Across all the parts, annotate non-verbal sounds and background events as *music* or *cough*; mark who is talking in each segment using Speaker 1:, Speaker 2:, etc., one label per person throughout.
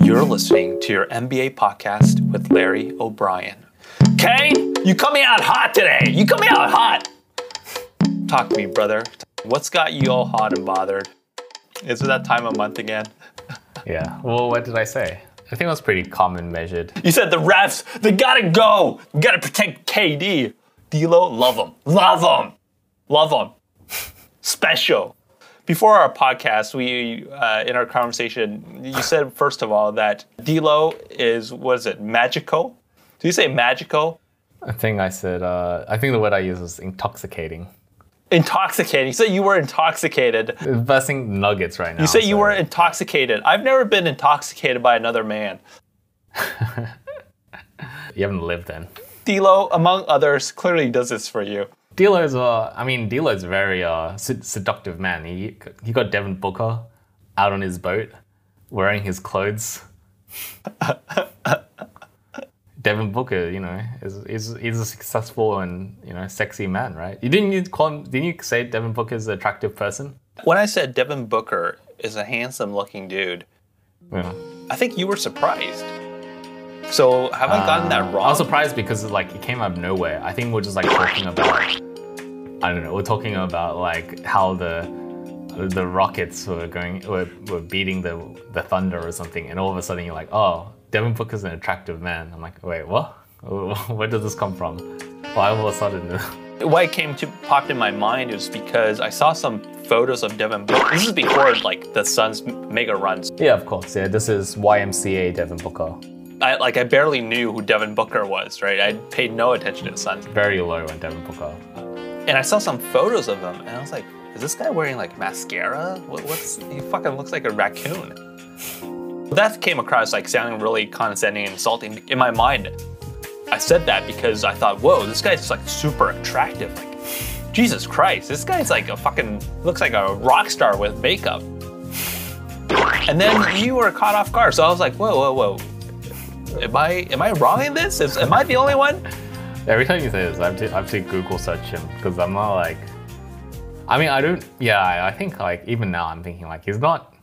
Speaker 1: You're listening to your NBA podcast with Larry O'Brien. Kayne, you coming out hot today. You coming out hot. Talk to me, brother. What's got you all hot and bothered? Is it that time of month again? *laughs*
Speaker 2: Yeah. Well, what did I say? I think it was pretty common measured.
Speaker 1: You said the refs, they gotta go. Gotta protect KD. D'Lo, love him. Love him. Love him. Special. Before our podcast, we uh, in our conversation, you said first of all that D'Lo is what is it? Magical? Do you say magical?
Speaker 2: I think I said, uh, I think the word I used was intoxicating.
Speaker 1: Intoxicating. You said you were intoxicated.
Speaker 2: Busting nuggets right now.
Speaker 1: You say you were intoxicated. I've never been intoxicated by another man. *laughs*
Speaker 2: You haven't lived then.
Speaker 1: D'Lo, among others, clearly does this for you.
Speaker 2: D'Lo's, uh, I mean, D'Lo's a very uh, sed- seductive man. He he got Devin Booker out on his boat, wearing his clothes. *laughs* Devin Booker, you know, is, is is a successful and you know sexy man, right? You didn't you call him? Didn't you say Devin Booker is an attractive person?
Speaker 1: When I said Devin Booker is a handsome looking dude,
Speaker 2: Yeah.
Speaker 1: I think you were surprised. So have I gotten that wrong?
Speaker 2: I was surprised because like it came out of nowhere. I think we're just like talking about I don't know, we're talking about like how the the Rockets were going were, were beating the the Thunder or something, and all of a sudden you're like, oh, Devin Booker's an attractive man. I'm like, wait, what? *laughs* Where does this come from? Why all of a sudden? *laughs*
Speaker 1: Why it came to popped in my mind is because I saw some photos of Devin Booker. This is before like the Suns mega runs.
Speaker 2: yeah, of course. Yeah, this is YMCA Devin Booker.
Speaker 1: I like I barely knew who Devin Booker was, right? I paid no attention to the Suns.
Speaker 2: Very low on Devin Booker.
Speaker 1: And I saw some photos of him and I was like, is this guy wearing like mascara? What, what's he fucking looks like a raccoon. That came across like sounding really condescending and insulting in my mind. I said that because I thought, whoa, this guy's like super attractive. Like, Jesus Christ, this guy's like a fucking looks like a rock star with makeup. And then you were caught off guard, so I was like, whoa, whoa, whoa. Am I am I wrong in this? Is, am I the only one?
Speaker 2: Every time you say this, I have to, I have to Google search him because I'm not like. I mean, I don't. Yeah, I, think like even now I'm thinking like he's not.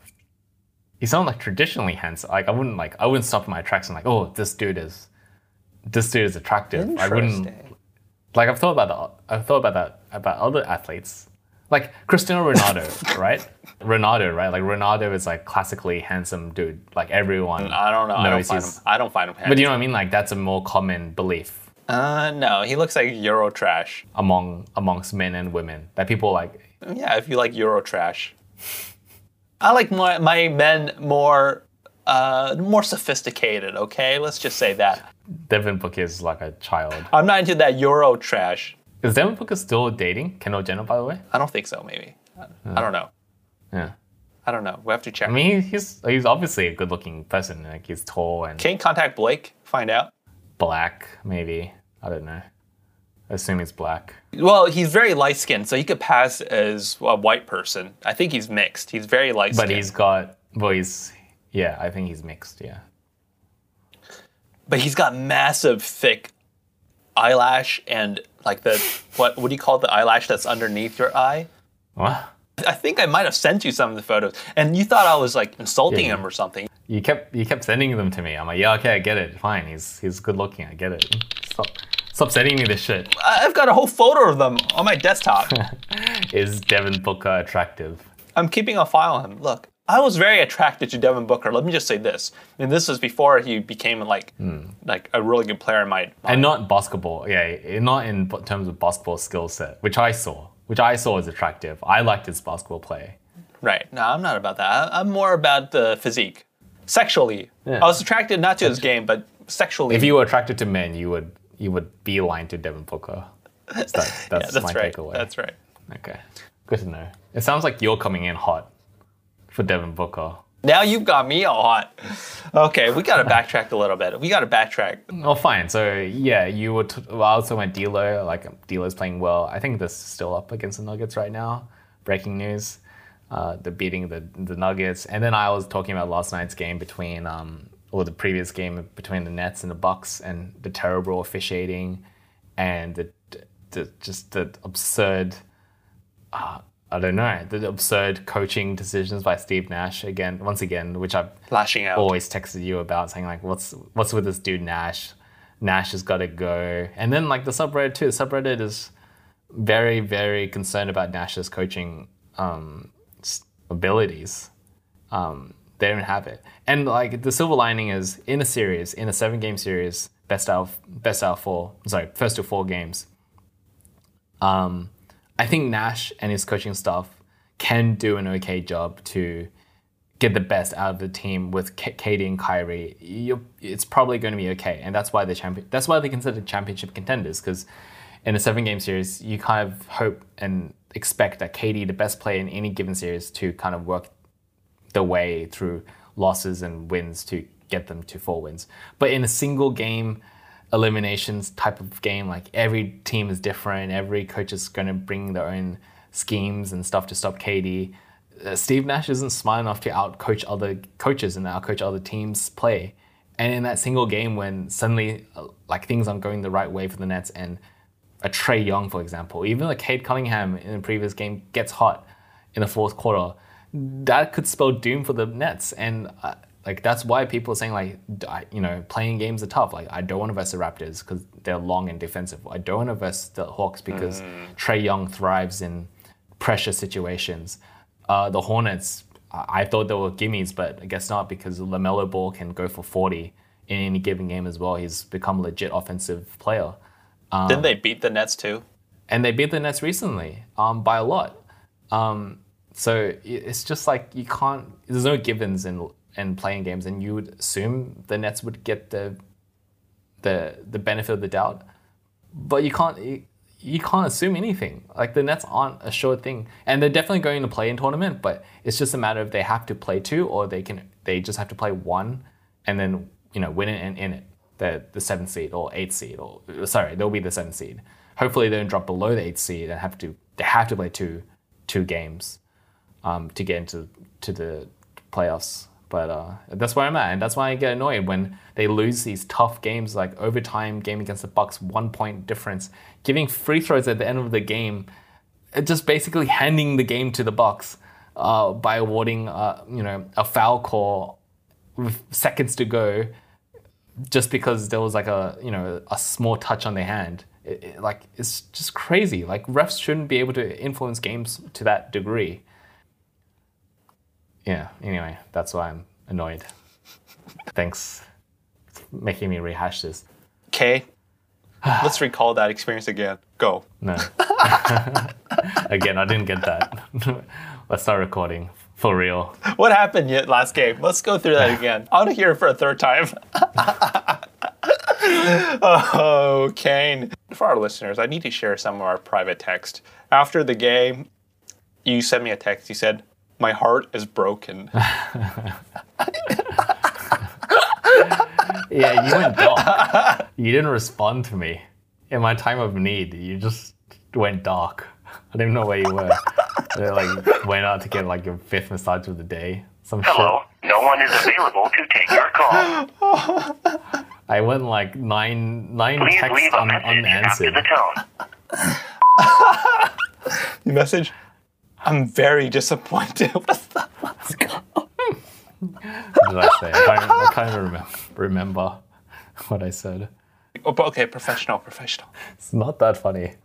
Speaker 2: He's not like traditionally handsome. Like I wouldn't like I wouldn't stop my tracks and like oh this dude is, this dude is attractive. I wouldn't like I've thought about that. I've thought about that about other athletes, like Cristiano Ronaldo, *laughs* right? Ronaldo, right? Like Ronaldo is like classically handsome dude. Like everyone.
Speaker 1: I don't know. I don't find him. I don't find him handsome.
Speaker 2: But you know what I mean? Like that's a more common belief
Speaker 1: Uh, no, he looks like Euro trash.
Speaker 2: among amongst men and women that people like
Speaker 1: Yeah, if you like Euro trash. I like my, my men more uh, more sophisticated, okay? Let's just say that.
Speaker 2: Devin Booker is like a child.
Speaker 1: I'm not into that Euro trash.
Speaker 2: Is Devin Booker still dating Kendall Jenner, by the way?
Speaker 1: I don't think so, maybe. I don't know.
Speaker 2: Yeah.
Speaker 1: I don't know. We have to check.
Speaker 2: I mean, he's he's obviously a good-looking person. Like he's tall and
Speaker 1: Can you contact Blake? Find out.
Speaker 2: Black, maybe. I don't know. I assume he's black.
Speaker 1: Well, he's very light skinned, so he could pass as a white person. I think he's mixed. He's very light skinned.
Speaker 2: But he's got well, he's yeah. I think he's mixed. Yeah.
Speaker 1: but he's got massive, thick eyelash and like the what what do you call the eyelash that's underneath your eye?
Speaker 2: What?
Speaker 1: I think I might have sent you some of the photos, and you thought I was like insulting
Speaker 2: Yeah.
Speaker 1: him or something.
Speaker 2: You kept you kept sending them to me. I'm like, yeah, okay, I get it. Fine. He's he's good looking. I get it. Stop stop sending me this shit.
Speaker 1: I've got a whole photo of them on my desktop. *laughs*
Speaker 2: Is Devin Booker attractive?
Speaker 1: I'm keeping a file on him. Look, I was very attracted to Devin Booker. Let me just say this, and this was before he became like hmm. like a really good player in my.
Speaker 2: and not basketball. Yeah, not in terms of basketball skill set, which I saw, which I saw as attractive. I liked his basketball play.
Speaker 1: Right. No, I'm not about that. I'm more about the physique. Sexually,
Speaker 2: Yeah.
Speaker 1: I was attracted not to his game, but sexually.
Speaker 2: If you were attracted to men, you would you would beeline to Devin Booker. *laughs* That's, that, that's,
Speaker 1: yeah, that's
Speaker 2: my
Speaker 1: right.
Speaker 2: takeaway.
Speaker 1: That's right.
Speaker 2: okay. Good to know. It sounds like you're coming in hot for Devin Booker.
Speaker 1: Now you've got me all hot. Okay, we got to backtrack a little bit. We got to backtrack.
Speaker 2: Oh, fine. So yeah, you were. T- well, I was talking about D'Lo. Like D'Lo's playing well. I think this is still up against the Nuggets right now. Breaking news: uh, they're beating the the Nuggets. And then I was talking about last night's game between, um, or the previous game between the Nets and the Bucks, and the terrible officiating, and the, the just the absurd uh, I don't know the absurd coaching decisions by Steve Nash again, once again, which I've
Speaker 1: Lashing out.
Speaker 2: always texted you about, saying like, "What's what's with this dude Nash? Nash has got to go." And then like the subreddit too. The subreddit is very very concerned about Nash's coaching um, abilities. Um, they don't have it, and like the silver lining is in a series, in a seven game series, best out best out four. Sorry, first to four games. Um, I think Nash and his coaching staff can do an okay job to get the best out of the team with K- KD and Kyrie. You, it's probably going to be okay, and that's why the champion. That's why they consider championship contenders because in a seven-game series, you kind of hope and expect that KD, the best player in any given series, to kind of work the way through losses and wins to get them to four wins. But in a single game eliminations type of game, like every team is different, every coach is going to bring their own schemes and stuff to stop KD. Uh, Steve Nash isn't smart enough to outcoach other coaches and outcoach other teams' play. And in that single game, when suddenly uh, like things aren't going the right way for the Nets, and a Trae Young, for example, even like Cade Cunningham in the previous game gets hot in the fourth quarter, that could spell doom for the Nets. And uh, like that's why people are saying like, I- you know, play-in games are tough. Like I don't want to verse the Raptors because they're long and defensive. I don't want to verse the Hawks because Trae Young thrives in pressure situations. Uh, the Hornets, I I thought they were gimmies, but I guess not because Lamelo Ball can go for 40 in any given game as well. He's become a legit offensive player.
Speaker 1: Didn't they beat the Nets too?
Speaker 2: And they beat the Nets recently um, by a lot. Um, so it's just like you can't. There's no givens in in play-in games, and you would assume the Nets would get the the the benefit of the doubt, but you can't. You, you can't assume anything. Like the Nets aren't a sure thing, and they're definitely going to play in tournament. But it's just a matter of they have to play two, or they can they just have to play one, and then you know win it and in it the the seventh seed or eighth seed or sorry they'll be the seventh seed. Hopefully they don't drop below the eighth seed and have to they have to play two two games um, to get into to the playoffs. But uh, that's where I'm at, and that's why I get annoyed when they lose these tough games like overtime game against the Bucks, one point difference, giving free throws at the end of the game, uh, just basically handing the game to the Bucks uh, by awarding uh, you know a foul call with seconds to go, just because there was like a you know a small touch on their hand. It- it- like it's just crazy. Like refs shouldn't be able to influence games to that degree yeah, anyway, that's why I'm annoyed. *laughs* Thanks for making me rehash this.
Speaker 1: Okay. Let's recall that experience again. Go.
Speaker 2: No. *laughs* Again, I didn't get that. *laughs* Let's start recording for real.
Speaker 1: What happened yet last game? Let's go through that *laughs* again. I want to hear it for a third time. *laughs* oh, Kayne. For our listeners, I need to share some of our private text. After the game, you sent me a text. You said, My heart is broken. *laughs*
Speaker 2: Yeah, you went dark. You didn't respond to me. In my time of need, you just went dark. *laughs* I didn't know where you were. You, like went out to get like your fifth massage of the day. Some
Speaker 3: Hello, no one is available to take your call. *laughs*
Speaker 2: I went like nine nine
Speaker 3: Please
Speaker 2: texts
Speaker 3: leave a
Speaker 2: un-
Speaker 3: message after the tone. *laughs*
Speaker 1: The message, I'm very disappointed. Let's go.
Speaker 2: What did I say? I can't, I can't even remember, remember what I said.
Speaker 1: Oh, but okay, professional, professional.
Speaker 2: It's not that funny.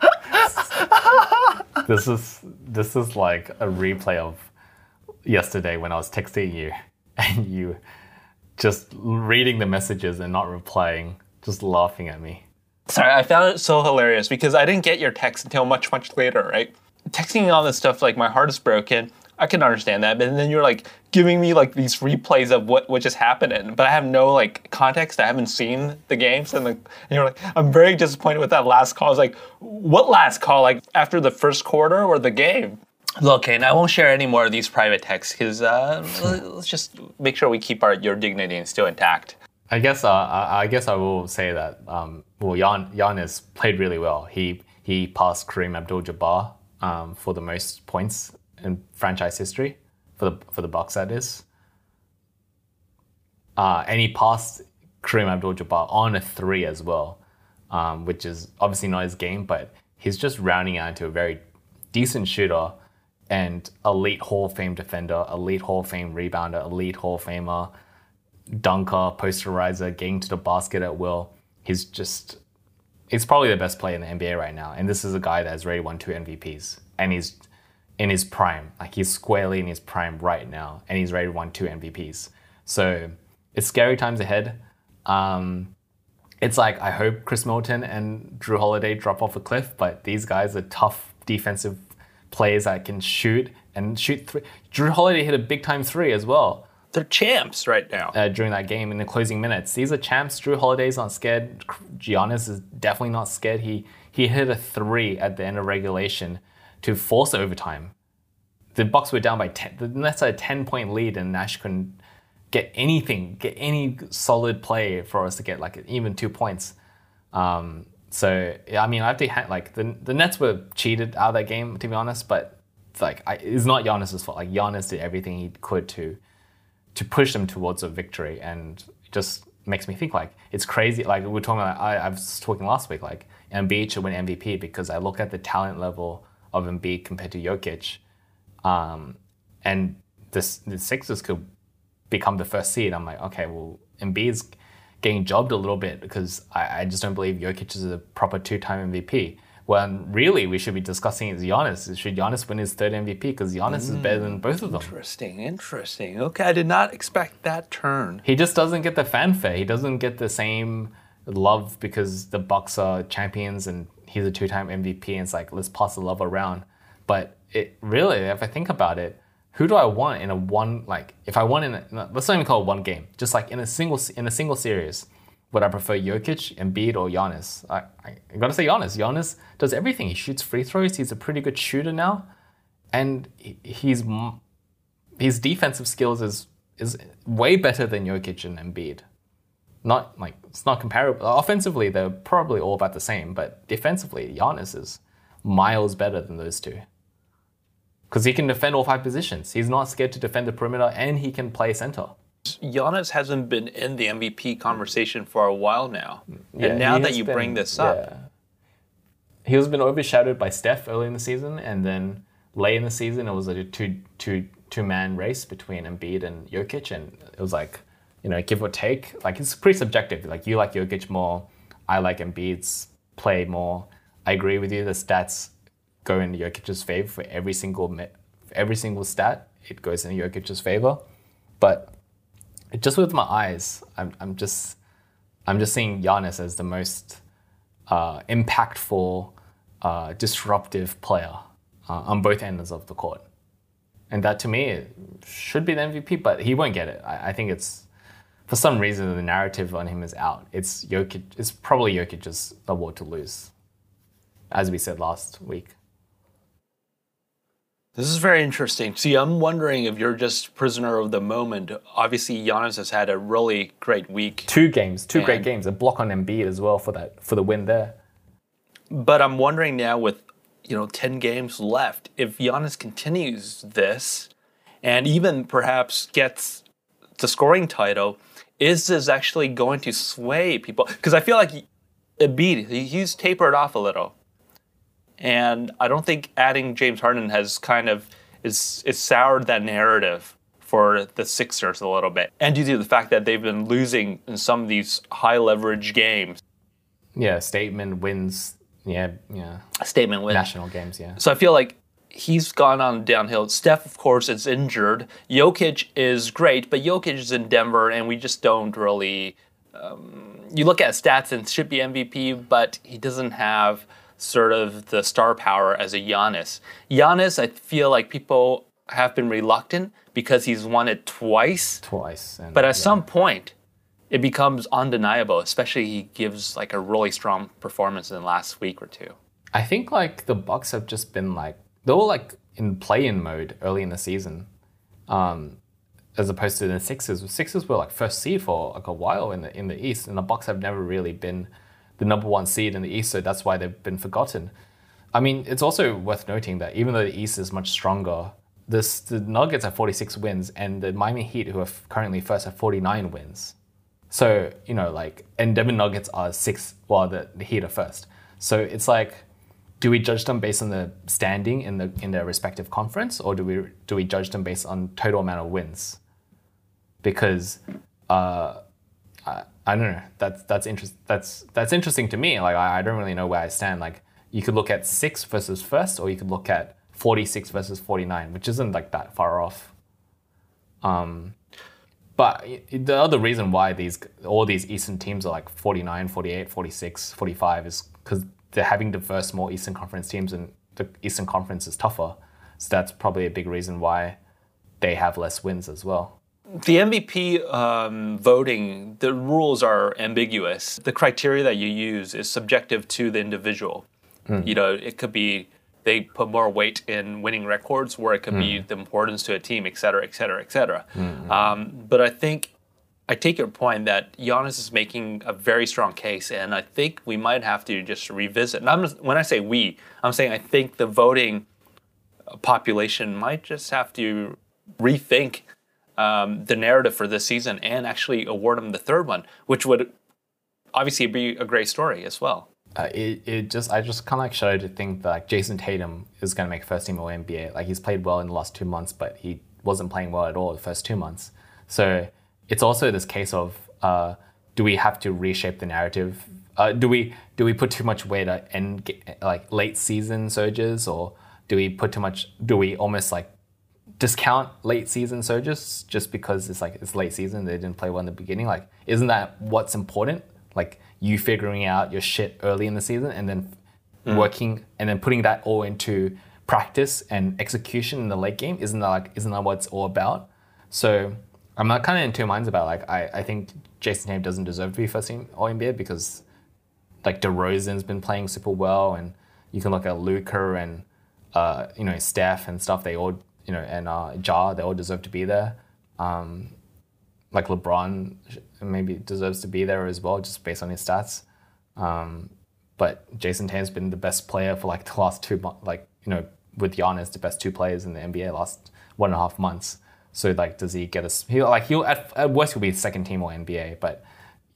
Speaker 2: *laughs* this is this is like a replay of yesterday when I was texting you *laughs* and you just reading the messages and not replying, just laughing at me.
Speaker 1: Sorry, I found it so hilarious because I didn't get your text until much, much later, right? Texting all this stuff like my heart is broken. I can understand that, but then you're like giving me like these replays of what what just happened, but I have no like context. I haven't seen the games, and, like, and you're like, I'm very disappointed with that last call. I was like, what last call? Like after the first quarter or the game? Look, Kayne, I won't share any more of these private texts because uh, *laughs* let's just make sure we keep our your dignity and still intact.
Speaker 2: I guess uh, I, I guess I will say that um, well, Jan Giannis played really well. He he passed Kareem Abdul-Jabbar um, for the most points in franchise history for the for the Bucks. That is, uh, and he passed Kareem Abdul-Jabbar on a three as well, um, which is obviously not his game, but he's just rounding out into a very decent shooter and elite Hall of Fame defender, elite Hall of Fame rebounder, elite Hall of Famer, dunker, posterizer, getting to the basket at will. He's just, he's probably the best player in the NBA right now. And this is a guy that has already won two MVPs. And he's in his prime. Like he's squarely in his prime right now. And he's ready to win two MVPs. So it's scary times ahead. Um, it's like I hope Khris Middleton and Jrue Holiday drop off a cliff, but these guys are tough defensive players that can shoot and shoot three. Jrue Holiday hit a big time three as well
Speaker 1: They're champs right now.
Speaker 2: uh, during that game in the closing minutes. These are champs. Jrue Holiday's not scared. Giannis is definitely not scared. He he hit a three at the end of regulation to force overtime. The Bucks were down by ten. The Nets had a ten point lead, and Nash couldn't get anything, get any solid play for us to get like even two points. Um, so I mean, I have to like the the Nets were cheated out of that game to be honest, but like I, it's not Giannis's fault. Like Giannis did everything he could to to push them towards a victory, and it just makes me think like it's crazy. Like we are talking about, I, I was talking last week, like Embiid should win MVP because I look at the talent level of Embiid compared to Jokic, um, and this the Sixers could become the first seed. I'm like, okay, well, Embiid's getting jobbed a little bit because I, I just don't believe Jokic is a proper two-time MVP. When really we should be discussing is Giannis. Should Giannis win his third MVP? Because Giannis is better than both of them.
Speaker 1: Interesting, interesting. Okay, I did not expect that turn.
Speaker 2: He just doesn't get the fanfare. He doesn't get the same love because the Bucks are champions and he's a two-time MVP. And it's like let's pass the love around. But it really, if I think about it, who do I want in a one like if I want in a, let's not even call it one game, just like in a single in a single series, would I prefer Jokic, Embiid, or Giannis? I, I, gotta say Giannis. Giannis does everything. He shoots free throws. He's a pretty good shooter now, and he- he's his defensive skills is is way better than Jokic and Embiid. Not like it's not comparable. Offensively, they're probably all about the same, but defensively, Giannis is miles better than those two. Because he can defend all five positions. He's not scared to defend the perimeter, and he can play center.
Speaker 1: Giannis hasn't been in the MVP conversation for a while now,
Speaker 2: Yeah,
Speaker 1: and now that you
Speaker 2: been-
Speaker 1: bring this up,
Speaker 2: yeah. he has been overshadowed by Steph early in the season, and then late in the season it was a two two two man race between Embiid and Jokic, and it was like you know give or take. Like it's pretty subjective. Like you like Jokic more, I like Embiid's play more. I agree with you. The stats go in Jokic's favor for every single for every single stat. It goes in Jokic's favor, but just with my eyes, I'm, I'm just I'm just seeing Giannis as the most uh, impactful, uh, disruptive player uh, on both ends of the court, and that to me should be the MVP. But he won't get it. I, I think it's for some reason the narrative on him is out. It's Jokic. It's probably Jokic's award to lose, as we said last week.
Speaker 1: This is very interesting. See, I'm wondering if you're just prisoner of the moment. Obviously, Giannis has had a really great week,
Speaker 2: Two games, two great games. A block on Embiid as well for that for the win there.
Speaker 1: but I'm wondering now with you know 10 games left, if Giannis continues this, and even perhaps gets the scoring title, is this actually going to sway people? Because I feel like Embiid, he- he's tapered off a little, and I don't think adding James Harden has kind of is is soured that narrative for the Sixers a little bit, and due to the fact that they've been losing in some of these high leverage games.
Speaker 2: Yeah, statement wins. Yeah, yeah.
Speaker 1: Statement wins.
Speaker 2: National games. Yeah.
Speaker 1: So I feel like he's gone on downhill. Steph, of course, is injured. Jokic is great, but Jokic is in Denver, and we just don't really. Um, you look at stats and should be MVP, but he doesn't have sort of the star power as a Giannis. Giannis, I feel like people have been reluctant because he's won it twice.
Speaker 2: Twice. And,
Speaker 1: But at
Speaker 2: yeah.
Speaker 1: some point, it becomes undeniable, especially he gives like a really strong performance in the last week or two.
Speaker 2: I think like the Bucks have just been like they were like in play-in mode early in the season, um, as opposed to the Sixers. The Sixers were like first seed for like a while in the in the East, and the Bucks have never really been the number one seed in the East, so that's why they've been forgotten. I mean, it's also worth noting that even though the East is much stronger, this the Nuggets have 46 wins, and the Miami Heat, who are currently first, have 49 wins. So, you know, like, and Denver Nuggets are six, well, the, the Heat are first. So it's like, do we judge them based on the standing in the in their respective conference, or do we do we judge them based on total amount of wins? Because uh, I, I don't know. That's that's interest. That's that's interesting to me. Like I, I don't really know where I stand. Like you could look at six versus first, or you could look at forty six versus forty nine, which isn't like that far off. Um, but the other reason why these all these Eastern teams are like 49, 48, 46, 45 is because they're having diverse more Eastern Conference teams and the Eastern Conference is tougher. So that's probably a big reason why they have less wins as well.
Speaker 1: The MVP um, voting, the rules are ambiguous. The criteria that you use is subjective to the individual. You know, it could be they put more weight in winning records, where it could be the importance to a team, et cetera, et cetera, et cetera. Um, but I think I take your point that Giannis is making a very strong case, and I think we might have to just revisit. And I'm just, when I say we, I'm saying I think the voting population might just have to rethink um, the narrative for this season and actually award him the third one, which would obviously be a great story as well.
Speaker 2: Uh, it, it just I just kind of like shudder to think that like Jayson Tatum is going to make first team All NBA. Like he's played well in the last two months, but he wasn't playing well at all the first two months. So it's also this case of uh, do we have to reshape the narrative? Uh, do we do we put too much weight at end like late season surges, or do we put too much? Do we almost like discount late season surges just because it's like it's late season they didn't play well in the beginning like isn't that what's important like you figuring out your shit early in the season and then working and then putting that all into practice and execution in the late game isn't that like isn't that what it's all about so i'm not kind of in two minds about like i, I think jayson tatum doesn't deserve to be first team all nba because like DeRozan's been playing super well, and you can look at Luka and uh, you know Steph and stuff. They all you know and uh, Ja, they all deserve to be there. Um, like LeBron maybe deserves to be there as well, just based on his stats. Um, but Jayson Tatum's been the best player for like the last two months, like you know with Giannis, the best two players in the NBA last one and a half months. So like, does he get a? He like he'll at, at worst he'll be second team or NBA, but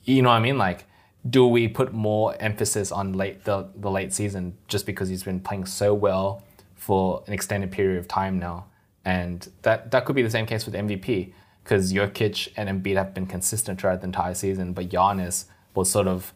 Speaker 2: you know what I mean? Like, do we put more emphasis on late the, the late season just because he's been playing so well for an extended period of time now? And that that could be the same case with MVP because Jokic and Embiid have been consistent throughout the entire season, but Giannis was sort of,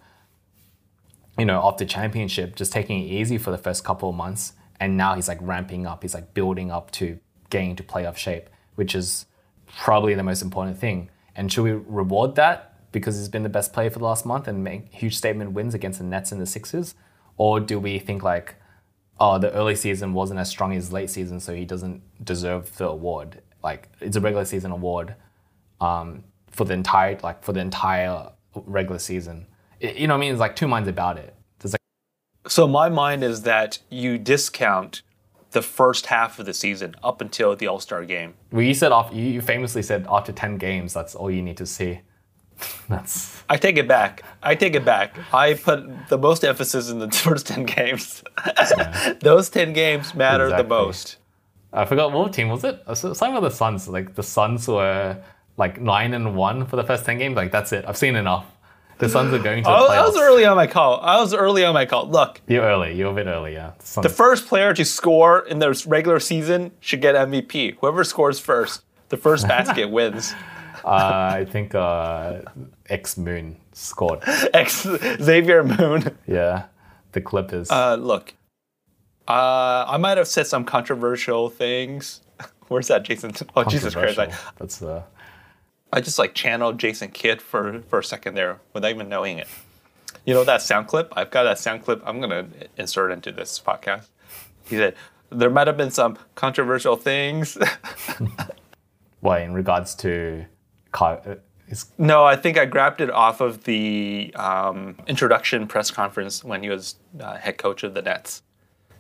Speaker 2: you know, off the championship, just taking it easy for the first couple of months, and now he's like ramping up. He's like building up to getting into playoff shape, which is probably the most important thing. And should we reward that because he's been the best player for the last month and make huge statement wins against the Nets and the Sixers? Or do we think like, oh, the early season wasn't as strong as late season, so he doesn't deserve the award? Like it's a regular season award um, for the entire like for the entire regular season. It- you know what I mean? It's like two minds about it. Like
Speaker 1: So my mind is that you discount the first half of the season up until the All Star game.
Speaker 2: well, you said off. You famously said after ten games, that's all you need to see. *laughs* That's
Speaker 1: I take it back. I take it back. I put the most emphasis in the *laughs* first 10 games. *laughs* Those 10 games matter the most.
Speaker 2: I forgot what team was it? Something with the Suns. Like the Suns were like nine and one for the first ten games. Like that's it. I've seen enough. The Suns are going to the
Speaker 1: I,
Speaker 2: playoffs.
Speaker 1: I was early on my call. I was early on my call. Look,
Speaker 2: You're early. You're a bit early. Yeah. The Suns-
Speaker 1: the first player to score in the regular season should get MVP. Whoever scores first, the first *laughs* basket wins.
Speaker 2: uh, I think uh, X Moon scored. *laughs*
Speaker 1: Ex Xavier Moon.
Speaker 2: Yeah. The Clippers.
Speaker 1: Uh, look, uh, I might have said some controversial things. *laughs* Where's that, Jason? Oh, Jesus Christ! I,
Speaker 2: Controversial. That's uh,
Speaker 1: I just like channeled Jason Kidd for for a second there without even knowing it. You know that sound clip? I've got that sound clip. I'm gonna insert into this podcast. He said there might have been some controversial things. *laughs*
Speaker 2: well, in regards to uh, is
Speaker 1: no, I think I grabbed it off of the um, introduction press conference when he was uh, head coach of the Nets.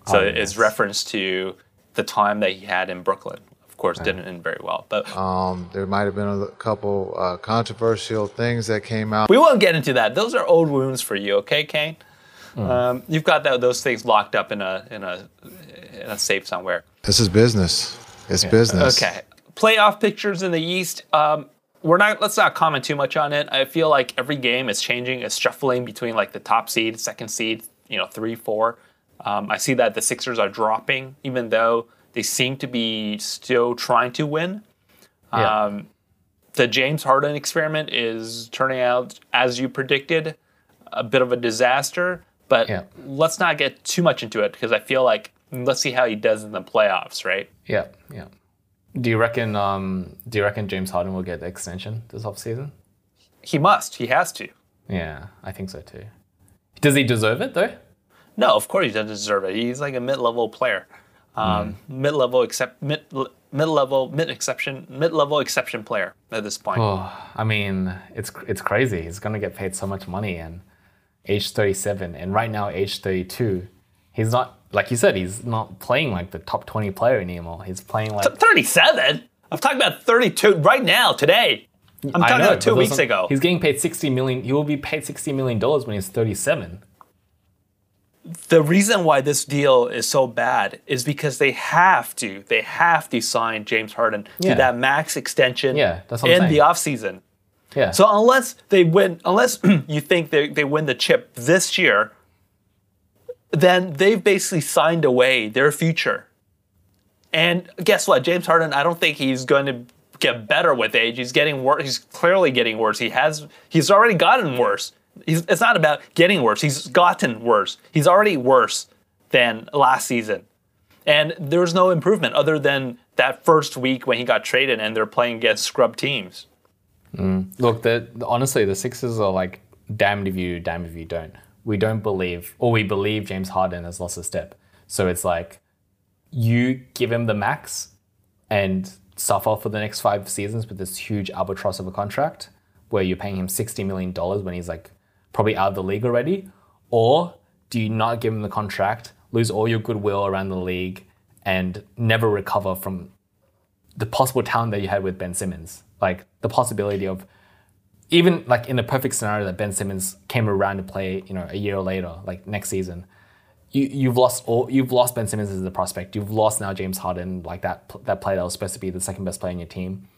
Speaker 1: So
Speaker 2: Oh,
Speaker 1: it's
Speaker 2: yes.
Speaker 1: reference to the time that he had in Brooklyn. Of course, didn't end very well, but
Speaker 4: Um, there might have been a couple uh, controversial things that came out.
Speaker 1: We won't get into that. Those are old wounds for you, okay, Kayne? Um, you've got that, those things locked up in a in a in a safe somewhere.
Speaker 4: This is business. It's business.
Speaker 1: Okay. Playoff pictures in the East. Um, we're not. Let's not comment too much on it. I feel like every game is changing. It's shuffling between like the top seed, second seed, you know, three, four. Um, I see that the Sixers are dropping, even though they seem to be still trying to win.
Speaker 2: Yeah.
Speaker 1: Um, the James Harden experiment is turning out as you predicted, a bit of a disaster. But
Speaker 2: Yeah.
Speaker 1: let's not get too much into it because I feel like let's see how he does in the playoffs, right?
Speaker 2: Yeah, yeah. Do you reckon? Um, do you reckon James Harden will get the extension this offseason?
Speaker 1: He must. He has to.
Speaker 2: Yeah, I think so too. Does he deserve it though?
Speaker 1: No, of course he doesn't deserve it. He's like a mid-level player, um, mid-level except mid mid-level mid exception mid-level exception player at this point.
Speaker 2: Oh, I mean, it's it's crazy. He's gonna get paid so much money, and age thirty-seven, and right now age thirty-two, he's not like you said. He's not playing like the top twenty player anymore. He's playing like
Speaker 1: Thirty-seven. I'm talking about thirty-two right now today. I'm talking
Speaker 2: know,
Speaker 1: about two weeks ago.
Speaker 2: He's getting paid sixty million. He will be paid sixty million dollars when he's thirty-seven.
Speaker 1: The reason why this deal is so bad is because they have to they have to sign James Harden
Speaker 2: Yeah.
Speaker 1: to that max extension
Speaker 2: Yeah, that's what I'm
Speaker 1: in
Speaker 2: saying.
Speaker 1: the offseason.
Speaker 2: Yeah.
Speaker 1: So unless they win unless *clears throat* you think they, they win the chip this year, then they've basically signed away their future. And guess what? James Harden, I don't think he's going to get better with age. He's getting worse. He's clearly getting worse. He has he's already gotten worse. He's, it's not about getting worse. He's gotten worse. He's already worse than last season. And there's no improvement other than that first week when he got traded and they're playing against scrub teams. Mm.
Speaker 2: Look, the, honestly, the Sixers are like damned if you, damned if you don't. We don't believe, or we believe James Harden has lost a step. So it's like you give him the max and suffer for the next five seasons with this huge albatross of a contract where you're paying him $60 million when he's like probably out of the league already? Or do you not give him the contract, lose all your goodwill around the league, and never recover from the possible talent that you had with Ben Simmons. Like the possibility of even like in the perfect scenario that Ben Simmons came around to play, you know, a year later, like next season, you you've lost all you've lost Ben Simmons as a prospect. You've lost now James Harden, like that that player that was supposed to be the second best player in your team.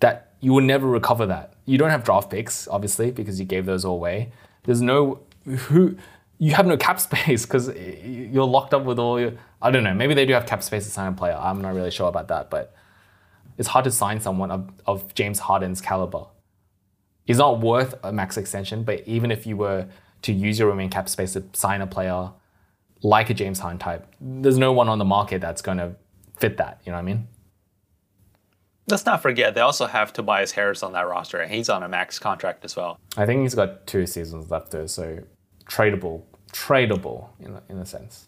Speaker 2: That you will never recover that. You don't have draft picks, obviously, because you gave those all away. There's no who you have no cap *laughs* space because you're locked up with all your. I don't know. Maybe they do have cap space to sign a player. I'm not really sure about that, but it's hard to sign someone of, of James Harden's caliber. He's not worth a max extension, but even if you were to use your remaining cap space to sign a player like a James Harden type, there's no one on the market that's going to fit that. You know what I mean?
Speaker 1: Let's not forget they also have Tobias Harris on that roster, and he's on a max contract as well.
Speaker 2: I think he's got two seasons left though, so tradable, tradable in a, in a sense.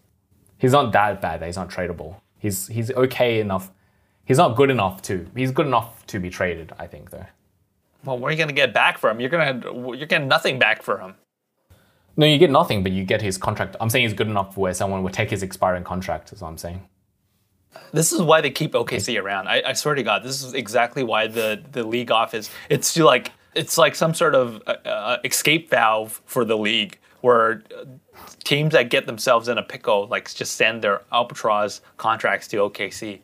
Speaker 2: He's not that bad that he's not tradable. He's he's okay enough. He's not good enough to. He's good enough to be traded. I think though.
Speaker 1: Well, what are you going to get back for him? You're going to you're getting nothing back for him.
Speaker 2: No, you get nothing, but you get his contract. I'm saying he's good enough where someone would take his expiring contract. Is what I'm saying.
Speaker 1: This is why they keep OKC around. I, I swear to God, this is exactly why the the league office. It's like it's like some sort of uh, uh, escape valve for the league, where uh, teams that get themselves in a pickle like just send their albatross contracts to OKC.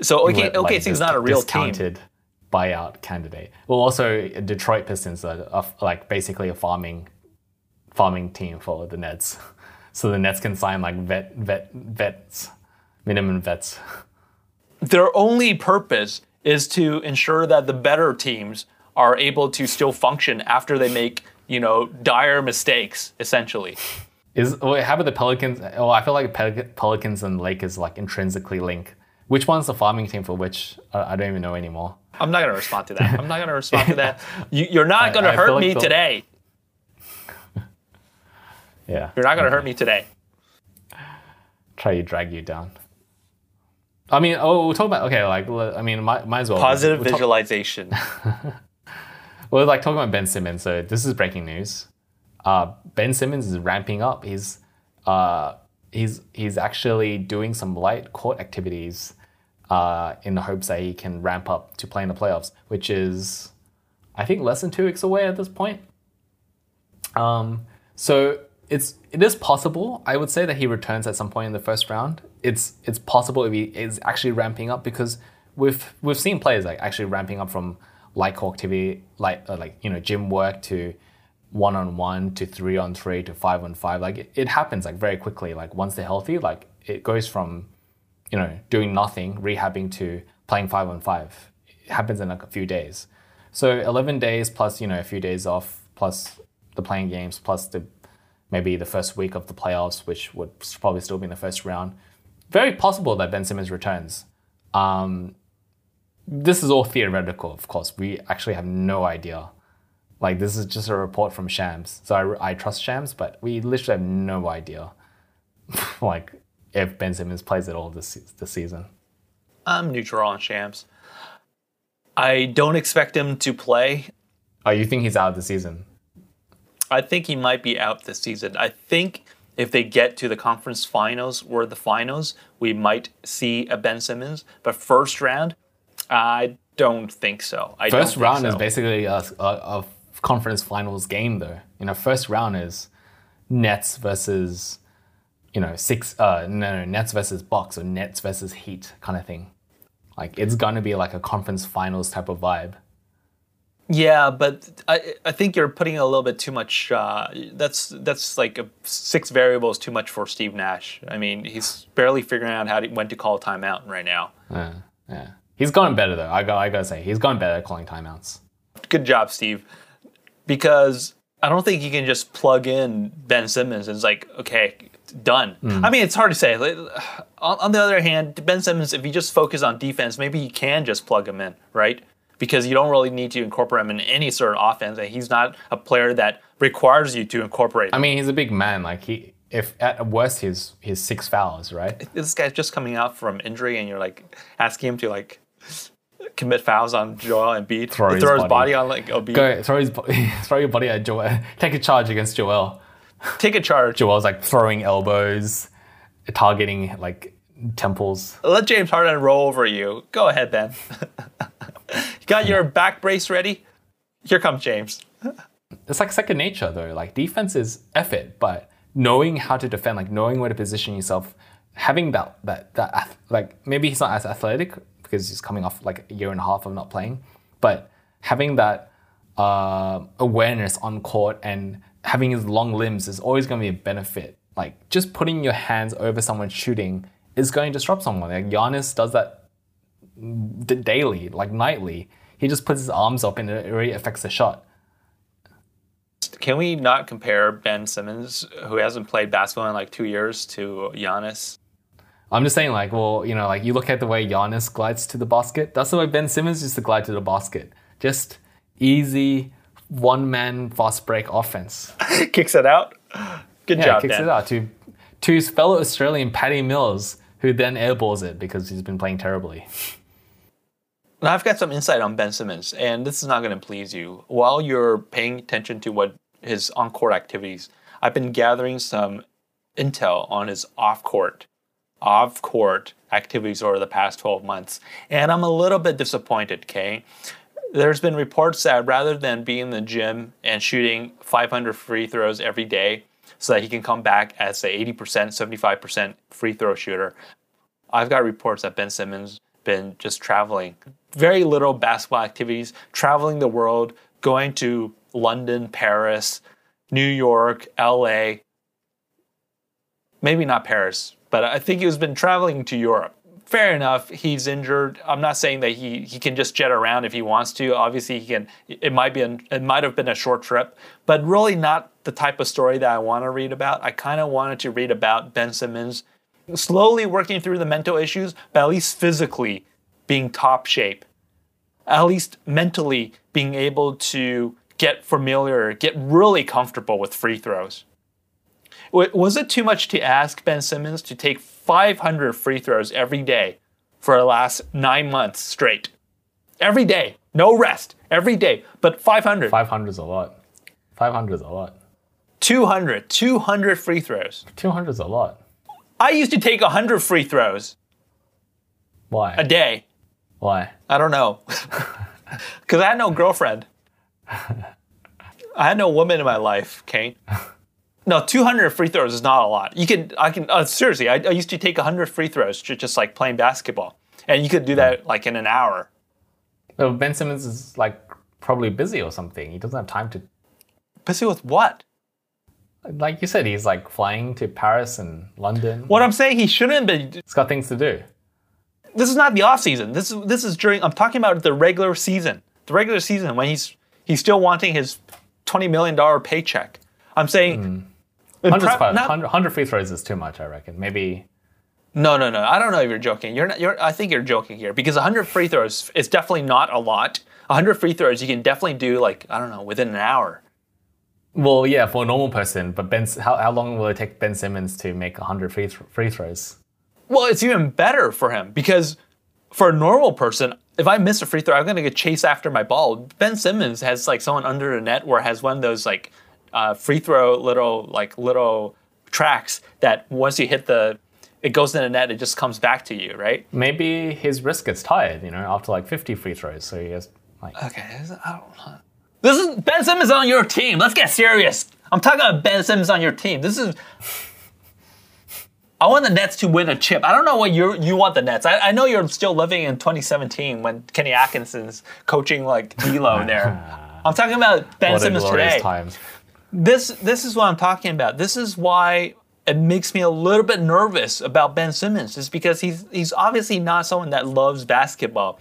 Speaker 1: So OK,
Speaker 2: Like, like
Speaker 1: OKC is not a real team.
Speaker 2: buyout candidate. Well, also Detroit Pistons are, are like basically a farming farming team for the Nets. *laughs* So the Nets can sign like vet vet vets, minimum vets.
Speaker 1: Their only purpose is to ensure that the better teams are able to still function after they make you know dire mistakes, essentially.
Speaker 2: Is wait, how about the Pelicans? Oh, I feel like Pelicans and Lakers like intrinsically link. Which one's the farming team for which? Uh, I don't even know anymore.
Speaker 1: I'm not gonna respond to that. I'm not gonna respond to that. *laughs* You, you're not gonna
Speaker 2: I feel
Speaker 1: hurt
Speaker 2: like
Speaker 1: me
Speaker 2: the-
Speaker 1: today. *laughs*
Speaker 2: Yeah,
Speaker 1: You're not gonna hurt me today.
Speaker 2: try to drag you down. I mean, oh, we'll talk about okay. Like, I mean, might, might as well
Speaker 1: Positive
Speaker 2: we'll talk-
Speaker 1: visualization. *laughs*
Speaker 2: Well, like talking about Ben Simmons. So this is breaking news. Uh, ben Simmons is ramping up. He's uh, he's he's actually doing some light court activities uh, in the hopes that he can ramp up to play in the playoffs, which is I think less than two weeks away at this point. Um, so it's it is possible. I would say that he returns at some point in the first round. It's it's possible he is actually ramping up because we've we've seen players like actually ramping up from light core activity, like uh, like you know gym work to one on one to three on three to five on five. Like it, it happens like very quickly. Like once they're healthy, like it goes from, you know, doing nothing, rehabbing to playing five on five. It happens in like a few days. So 11 days plus, you know, a few days off, plus the play-in games, plus the maybe the first week of the playoffs, which would probably still be in the first round. Very possible that Ben Simmons returns. Um, this is all theoretical, of course. We actually have no idea. Like this is just a report from Shams, so I, I trust Shams, but we literally have no idea, *laughs* like if Ben Simmons plays at all this this season.
Speaker 1: I'm neutral on Shams. I don't expect him to play.
Speaker 2: Oh, you think he's out of the season?
Speaker 1: I think he might be out this season. I think if they get to the conference finals or the finals, we might see a Ben Simmons. But first round, I don't think so. I
Speaker 2: First
Speaker 1: don't
Speaker 2: round
Speaker 1: think
Speaker 2: is basically a, a, a conference finals game, though. You know, first round is Nets versus, you know, six. Uh, no, no, Nets versus Bucks or Nets versus Heat kind of thing. Like it's gonna be like a conference finals type of vibe.
Speaker 1: Yeah, but I I think you're putting a little bit too much. Uh, that's that's like a, six variables too much for Steve Nash. I mean, he's barely figuring out how to when to call a timeout right now.
Speaker 2: Yeah, yeah. He's gotten better though. I got, I gotta say, he's gotten better at calling timeouts.
Speaker 1: Good job, Steve. Because I don't think you can just plug in Ben Simmons and it's like, okay, done. I mean, it's hard to say. On, on the other hand, Ben Simmons, if you just focus on defense, maybe you can just plug him in, right? Because you don't really need to incorporate him in any sort of offense. And he's not a player that requires you to incorporate.
Speaker 2: I mean, he's a big man. Like he, if at worst, he's he's six fouls, right?
Speaker 1: this guy's just coming out from injury, and you're like asking him to like commit fouls on Joel Embiid,
Speaker 2: Throw his
Speaker 1: throw his
Speaker 2: body.
Speaker 1: body on like Embiid.
Speaker 2: Go throw his *laughs* throw your body at Joel. Take a charge against Joel.
Speaker 1: Take a charge.
Speaker 2: Joel's like throwing elbows, targeting like temples.
Speaker 1: Let James Harden roll over you. Go ahead, Ben. you *laughs* got your back brace ready? Here comes James.
Speaker 2: It's like second nature though. Like defense is effort, but knowing how to defend, like knowing where to position yourself, having that that that like maybe he's not as athletic because he's coming off like a year and a half of not playing, but having that uh, awareness on court and having his long limbs is always going to be a benefit. Like just putting your hands over someone shooting is going to disrupt someone. Like Giannis does that d- daily, like nightly. He just puts his arms up and it really affects the shot.
Speaker 1: Can we not compare Ben Simmons, who hasn't played basketball in like two years, to Giannis?
Speaker 2: I'm just saying, like, well, you know, like you look at the way Giannis glides to the basket. That's the way Ben Simmons used to glide to the basket. Just easy one man fast break offense. *laughs*
Speaker 1: Kicks it out. Good
Speaker 2: Yeah,
Speaker 1: job,
Speaker 2: kicks
Speaker 1: Ben.
Speaker 2: it out to to his fellow Australian Patty Mills, who then airballs it because he's been playing terribly.
Speaker 1: Now, I've got some insight on Ben Simmons, and this is not going to please you. While you're paying attention to what his on-court activities, I've been gathering some intel on his off-court, off-court activities over the past 12 months, and I'm a little bit disappointed. Okay, there's been reports that rather than being in the gym and shooting 500 free throws every day, so that he can come back as a 80%, 75% free throw shooter, I've got reports that Ben Simmons been just traveling, very little basketball activities, traveling the world, going to London, Paris, New York, LA. Maybe not Paris, but I think he's been traveling to Europe. Fair enough, he's injured. I'm not saying that he, he can just jet around if he wants to. Obviously, he can. It might be an, it might have been a short trip, but really not the type of story that I want to read about. I kind of wanted to read about Ben Simmons slowly working through the mental issues, but at least physically being top shape. At least mentally being able to get familiar, get really comfortable with free throws. Was it too much to ask Ben Simmons to take 500 free throws every day for the last nine months straight? Every day, no rest, every day, but 500,
Speaker 2: 500 is a lot. 500 is a lot.
Speaker 1: 200, 200 free throws.
Speaker 2: 200 is a lot.
Speaker 1: I used to take 100 free throws
Speaker 2: Why?
Speaker 1: a day.
Speaker 2: Why?
Speaker 1: I don't know. *laughs* Because I had no girlfriend. I had no woman in my life, Kayne. No, 200 free throws is not a lot. You can, I can, uh, seriously, I, I used to take 100 free throws ju- just like playing basketball. And you could do that like in an hour.
Speaker 2: Well, ben Simmons is like probably busy or something. He doesn't have time to.
Speaker 1: Busy with what?
Speaker 2: Like you said, he's like flying to Paris and London.
Speaker 1: What I'm saying, he shouldn't be.
Speaker 2: He's got things to do.
Speaker 1: This is not the off season. This is this is during. I'm talking about the regular season. The regular season when he's he's still wanting his twenty million dollar paycheck. I'm saying. Hmm. in
Speaker 2: 100,
Speaker 1: prep-
Speaker 2: spot-
Speaker 1: not-
Speaker 2: 100, 100 free throws is too much, I reckon. Maybe
Speaker 1: No, no, no. I don't know if you're joking. You're not. You're. I think you're joking here because 100 free throws is definitely not a lot. 100 free throws you can definitely do like I don't know within an hour.
Speaker 2: Well, yeah, for a normal person, but Ben, how, how long will it take Ben Simmons to make 100 free, th- free throws?
Speaker 1: Well, it's even better for him because for a normal person, if I miss a free throw, I'm gonna get chased after my ball. Ben Simmons has like someone under the net where has one of those like uh, free throw little like little tracks that once you hit the it goes in the net, it just comes back to you, right?
Speaker 2: Maybe his wrist gets tired, you know, after like 50 free throws. So he has like,
Speaker 1: Okay, I don't know. This is Ben Simmons on your team. Let's get serious. I'm talking about Ben Simmons on your team. This is. I want the Nets to win a chip. I don't know what you you want the Nets. I, I know you're still living in 2017 when Kenny Atkinson's coaching like D'Lo *laughs* there. I'm talking about Ben
Speaker 2: what
Speaker 1: Simmons today.
Speaker 2: times.
Speaker 1: This this is what I'm talking about. This is why it makes me a little bit nervous about Ben Simmons, is because he's he's obviously not someone that loves basketball.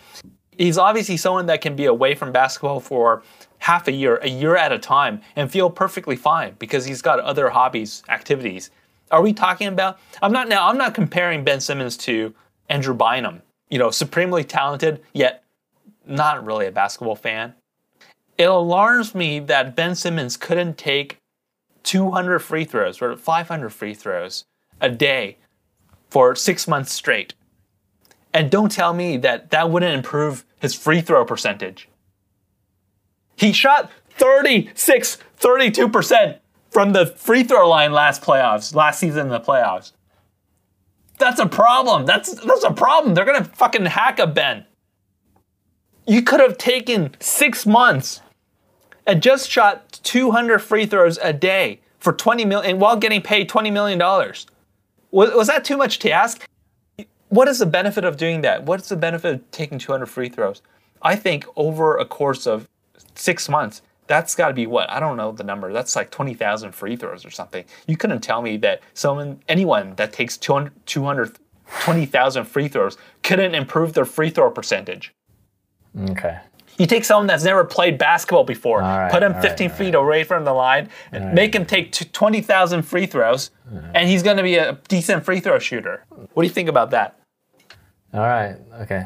Speaker 1: He's obviously someone that can be away from basketball for half a year, a year at a time, and feel perfectly fine because he's got other hobbies, activities. Are we talking about? I'm not now. I'm not comparing Ben Simmons to Andrew Bynum. You know, supremely talented yet not really a basketball fan. It alarms me that Ben Simmons couldn't take 200 free throws or 500 free throws a day for six months straight. And don't tell me that that wouldn't improve his free throw percentage. He shot 36, 32% from the free throw line last playoffs, last season in the playoffs. That's a problem. That's that's a problem. They're gonna fucking hack a Ben. You could have taken six months and just shot 200 free throws a day for 20 million while getting paid 20 million dollars. Was, was that too much to ask? What is the benefit of doing that? What's the benefit of taking 200 free throws? I think over a course of six months, that's got to be what? I don't know the number. That's like 20,000 free throws or something. You couldn't tell me that someone, anyone that takes 200, 200 20,000 free throws couldn't improve their free throw percentage.
Speaker 2: Okay.
Speaker 1: You take someone that's never played basketball before,
Speaker 2: right,
Speaker 1: put him 15
Speaker 2: right,
Speaker 1: feet away from the line, and make him take 20,000 free throws, and he's going to be a decent free throw shooter. What do you think about that?
Speaker 2: All right. Okay.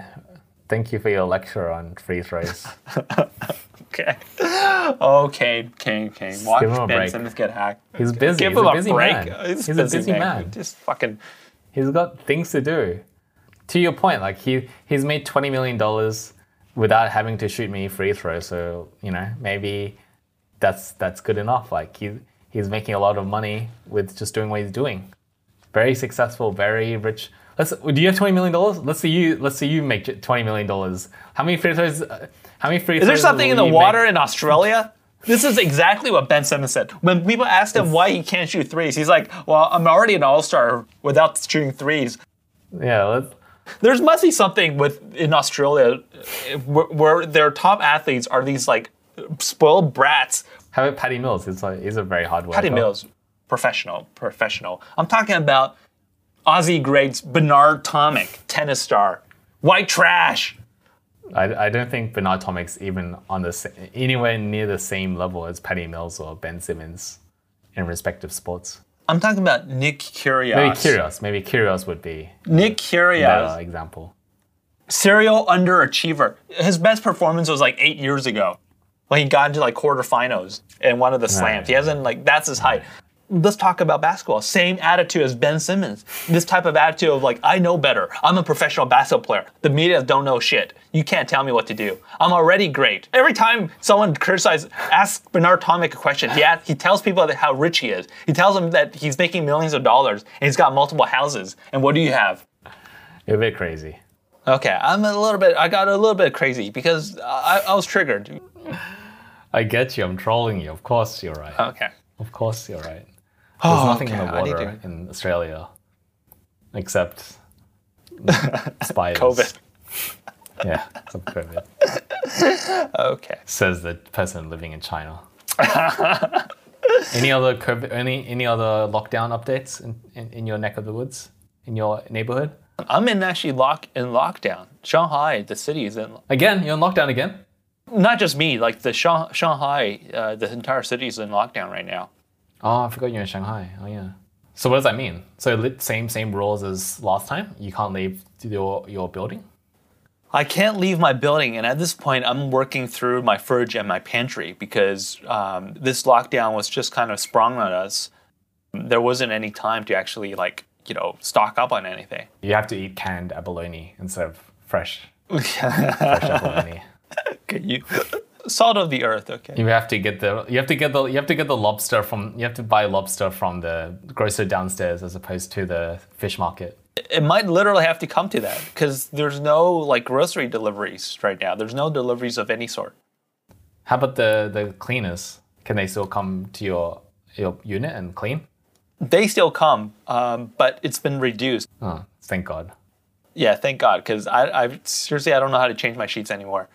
Speaker 2: Thank you for your lecture on free throws. *laughs*
Speaker 1: Okay. Okay, okay, okay. Watch
Speaker 2: give him a
Speaker 1: Ben
Speaker 2: break.
Speaker 1: Simmons get hacked.
Speaker 2: He's busy.
Speaker 1: Give
Speaker 2: He's
Speaker 1: him
Speaker 2: a
Speaker 1: a,
Speaker 2: busy
Speaker 1: break.
Speaker 2: man.
Speaker 1: He's,
Speaker 2: He's a busy man.
Speaker 1: Just fucking.
Speaker 2: He's got things to do. To your point, like he he's made twenty million dollars without having to shoot many free throws. So you know maybe that's that's good enough. Like he he's making a lot of money with just doing what he's doing. Very successful, very rich. Let's. Do you have twenty million dollars? Let's see you. Let's see you make twenty million dollars. How many free throws? uh, How many free
Speaker 1: Is there something in the water
Speaker 2: make?
Speaker 1: in Australia? This is exactly what Ben Simmons said. When people asked him why he can't shoot threes, he's like, "Well, I'm already an all-star without shooting threes."
Speaker 2: Yeah. Let's.
Speaker 1: There must be something with in Australia where, where their top athletes are these like spoiled brats.
Speaker 2: How about Patty Mills? He's like he's a very hard worker.
Speaker 1: Patty Mills, professional, professional. I'm talking about Aussie greats Bernard Tomic, tennis star, white trash.
Speaker 2: I, I don't think Bernard Tomic's even on the anywhere near the same level as Patty Mills or Ben Simmons in respective sports.
Speaker 1: I'm talking about Nick Kyrgios.
Speaker 2: Maybe Kyrgios. Maybe Kyrgios would be
Speaker 1: Nick Kyrgios,
Speaker 2: example.
Speaker 1: serial underachiever. His best performance was like eight years ago when he got into like quarterfinals in one of the slams. He hasn't like that's his height. Let's talk about basketball. Same attitude as Ben Simmons. This type of attitude of like, I know better. I'm a professional basketball player. The media don't know shit. You can't tell me what to do. I'm already great. Every time someone criticizes, asks Bernard Tomic a question, he asks, he tells people that how rich he is. He tells them that he's making millions of dollars and he's got multiple houses. And what do you have?
Speaker 2: You're a bit crazy.
Speaker 1: Okay, I'm a little bit. I got a little bit crazy because I, I was triggered.
Speaker 2: I get you. I'm trolling you. Of course you're right.
Speaker 1: Okay.
Speaker 2: Of course you're right. There's
Speaker 1: Oh,
Speaker 2: nothing in the water
Speaker 1: to-
Speaker 2: in Australia except *laughs* spiders.
Speaker 1: COVID.
Speaker 2: Yeah, some COVID. *laughs*
Speaker 1: Okay.
Speaker 2: Says the person living in China. Any other COVID, any any other lockdown updates in, in, in your neck of the woods, in your neighborhood?
Speaker 1: I'm in actually lock in lockdown. Shanghai, the city is in.
Speaker 2: Again, you're in lockdown again.
Speaker 1: Not just me, like the Shang- Shanghai, uh, the entire city is in lockdown right now.
Speaker 2: Oh, I forgot you're in Shanghai. Oh yeah. So what does that mean? So same same rules as last time. You can't leave your your building.
Speaker 1: I can't leave my building, and at this point, I'm working through my fridge and my pantry because um, this lockdown was just kind of sprung on us. There wasn't any time to actually like you know stock up on anything.
Speaker 2: You have to eat canned abalone instead of fresh *laughs* fresh abalone. *laughs*
Speaker 1: Okay, you salt of the earth. Okay.
Speaker 2: You have to get the you have to get the you have to get the lobster from you have to buy lobster from the grocer downstairs as opposed to the fish market.
Speaker 1: It might literally have to come to that because there's no like grocery deliveries right now. There's no deliveries of any sort.
Speaker 2: How about the the cleaners? Can they still come to your your unit and clean?
Speaker 1: They still come, um, but it's been reduced.
Speaker 2: Oh, thank God.
Speaker 1: Yeah, thank God, because I, I seriously I don't know how to change my sheets anymore.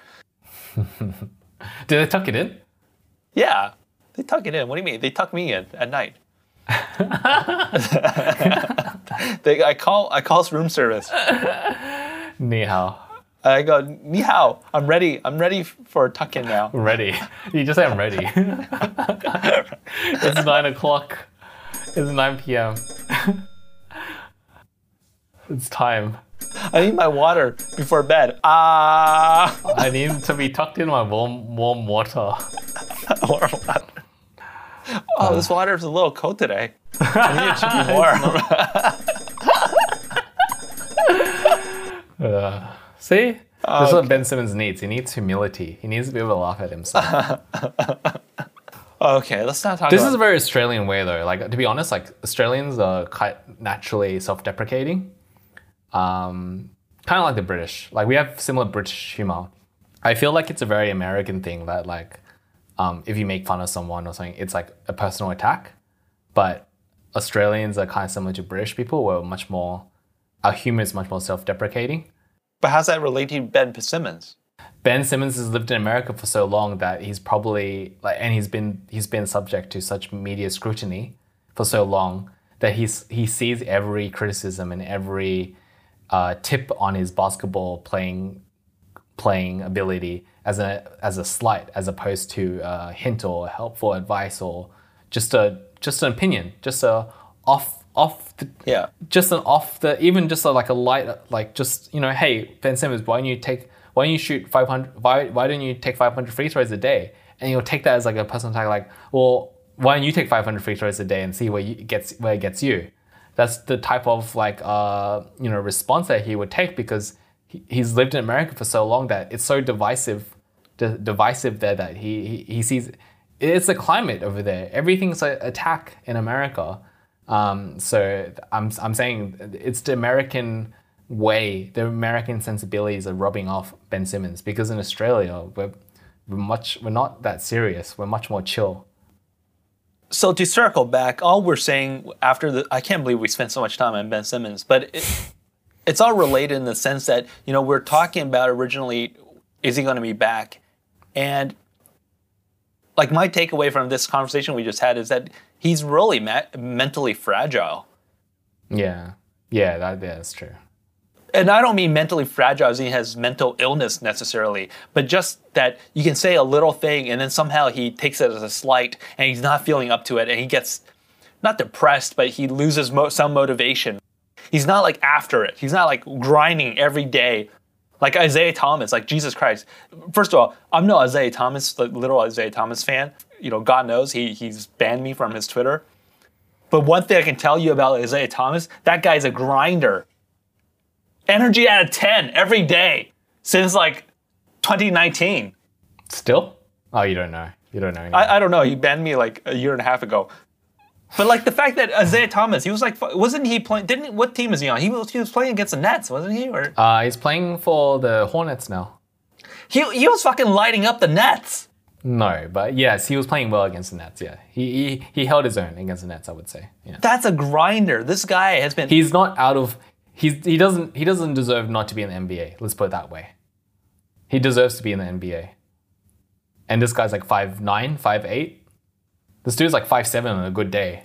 Speaker 1: *laughs*
Speaker 2: Did they tuck it in?
Speaker 1: Yeah, they tuck it in. What do you mean? They tuck me in at night. *laughs* they, I call I call room service.
Speaker 2: Ni hao.
Speaker 1: I go, ni hao, I'm ready. I'm ready for a tuck in now.
Speaker 2: Ready. You just say I'm ready. it's nine o'clock. It's 9 p.m. it's time.
Speaker 1: I need my water before bed. Ah,
Speaker 2: I need to be tucked in my warm warm water. *laughs*
Speaker 1: warm water. Oh, this water is a little cold today. *laughs* I need it to be warm.
Speaker 2: Uh, *laughs* see? This is what Ben Simmons needs. He needs humility. He needs to be able to laugh at himself.
Speaker 1: okay, let's not talk
Speaker 2: this is a very Australian way, though. Like to be honest, like Australians are quite naturally self-deprecating, um, kind of like the British. Like we have similar British humor. I feel like it's a very American thing that like, um, if you make fun of someone or something, it's like a personal attack. But Australians are kind of similar to British people. We're much more, our humor is much more self-deprecating.
Speaker 1: But how's that relate to Ben Simmons?
Speaker 2: Ben Simmons has lived in America for so long that he's probably like, and he's been he's been subject to such media scrutiny for so long that he's he sees every criticism and every uh, tip on his basketball playing playing ability as a as a slight, as opposed to a hint or helpful advice or just a just an opinion, just a off off the
Speaker 1: Yeah.
Speaker 2: just an off the even just a, like a light like just you know hey Ben Simmons why don't you take why don't you shoot 500 why why don't you take 500 free throws a day and you'll take that as like a personal attack like well why don't you take 500 free throws a day and see where you, it gets where it gets you that's the type of like uh you know response that he would take because he, he's lived in America for so long that it's so divisive d- divisive there that he, he he sees it's the climate over there everything's an attack in America um, so I'm, I'm saying it's the American way, the American sensibilities are rubbing off Ben Simmons because in Australia we're, we're much we're not that serious. We're much more chill.
Speaker 1: So to circle back, all we're saying after the I can't believe we spent so much time on Ben Simmons, but it, it's all related in the sense that you know we're talking about originally is he going to be back, and like my takeaway from this conversation we just had is that he's really ma- mentally fragile.
Speaker 2: Yeah, yeah, that, yeah, that's true.
Speaker 1: And I don't mean mentally fragile as he has mental illness necessarily, but just that you can say a little thing and then somehow he takes it as a slight and he's not feeling up to it and he gets not depressed, but he loses mo- some motivation. He's not like after it. He's not like grinding every day. Like Isaiah Thomas, like Jesus Christ. First of all, I'm no Isaiah Thomas, like literal Isaiah Thomas fan. You know, God knows he he's banned me from his Twitter. But one thing I can tell you about Isaiah Thomas, that guy's a grinder energy out of 10 every day since like 2019.
Speaker 2: Still? Oh, you don't know. You don't know. Anymore.
Speaker 1: I, I don't know. He banned me like a year and a half ago. But like the fact that Isaiah Thomas, he was like, wasn't he playing? Didn't what team is he on? He was he was playing against the Nets, wasn't he? Or
Speaker 2: uh, he's playing for the Hornets now.
Speaker 1: he he was fucking lighting up the Nets.
Speaker 2: No, but yes, he was playing well against the Nets. Yeah, he he, he held his own against the Nets. I would say. Yeah.
Speaker 1: That's a grinder. This guy has been.
Speaker 2: He's not out of. He's he doesn't he doesn't deserve not to be in the NBA. Let's put it that way. He deserves to be in the NBA. And this guy's like five nine, five eight. This dude's like five seven on a good day.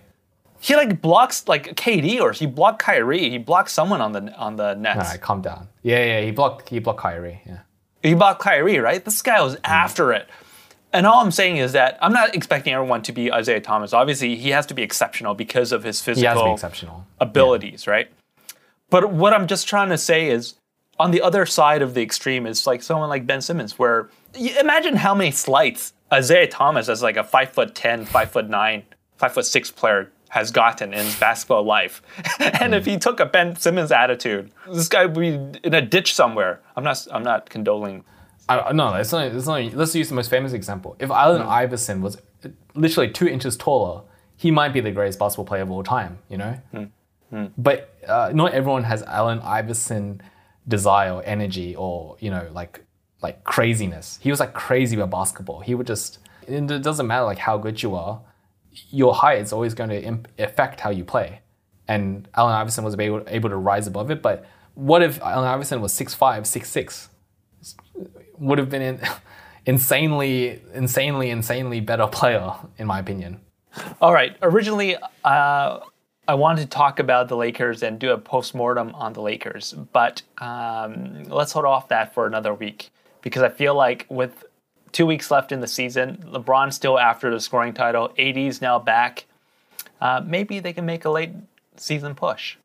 Speaker 1: He like blocks like KD or he blocked Kyrie. He blocked someone on the on the nets.
Speaker 2: All right, calm down. Yeah, yeah, he blocked he blocked Kyrie. Yeah.
Speaker 1: He blocked Kyrie, right? This guy
Speaker 2: Mm.
Speaker 1: was after it. And all I'm saying is that I'm not expecting everyone to be Isaiah Thomas. Obviously, he has to be exceptional because of his
Speaker 2: He has
Speaker 1: physical
Speaker 2: to be exceptional.
Speaker 1: abilities, right? But what I'm just trying to say is on the other side of the extreme is like someone like Ben Simmons, where imagine how many slights Isaiah Thomas as like a five foot ten, five foot nine, five foot six player has gotten in his basketball life. *laughs* and if he took a Ben Simmons attitude, this guy would be in a ditch somewhere. I'm not I'm not condoling.
Speaker 2: I, no, it's not, it's not. Let's use the most famous example. If Allen hmm. Iverson was uh, literally two inches taller, he might be the greatest basketball player of all time. You know. Hmm. But uh, not everyone has Allen Iverson desire or energy or you know like like craziness. He was like crazy about basketball. He would just. It doesn't matter like how good you are. Your height is always going to imp- affect how you play. And Allen Iverson was able, able to rise above it. But what if Allen Iverson was 6'5", 6'6"? would have been an *laughs* insanely, insanely, insanely better player, in my opinion.
Speaker 1: All right. Originally, uh, I wanted to talk about the Lakers and do a post-mortem on the Lakers, but um, let's hold off that for another week because I feel like with two weeks left in the season, LeBron still after the scoring title, AD's now back. Uh, maybe they can make a late season push.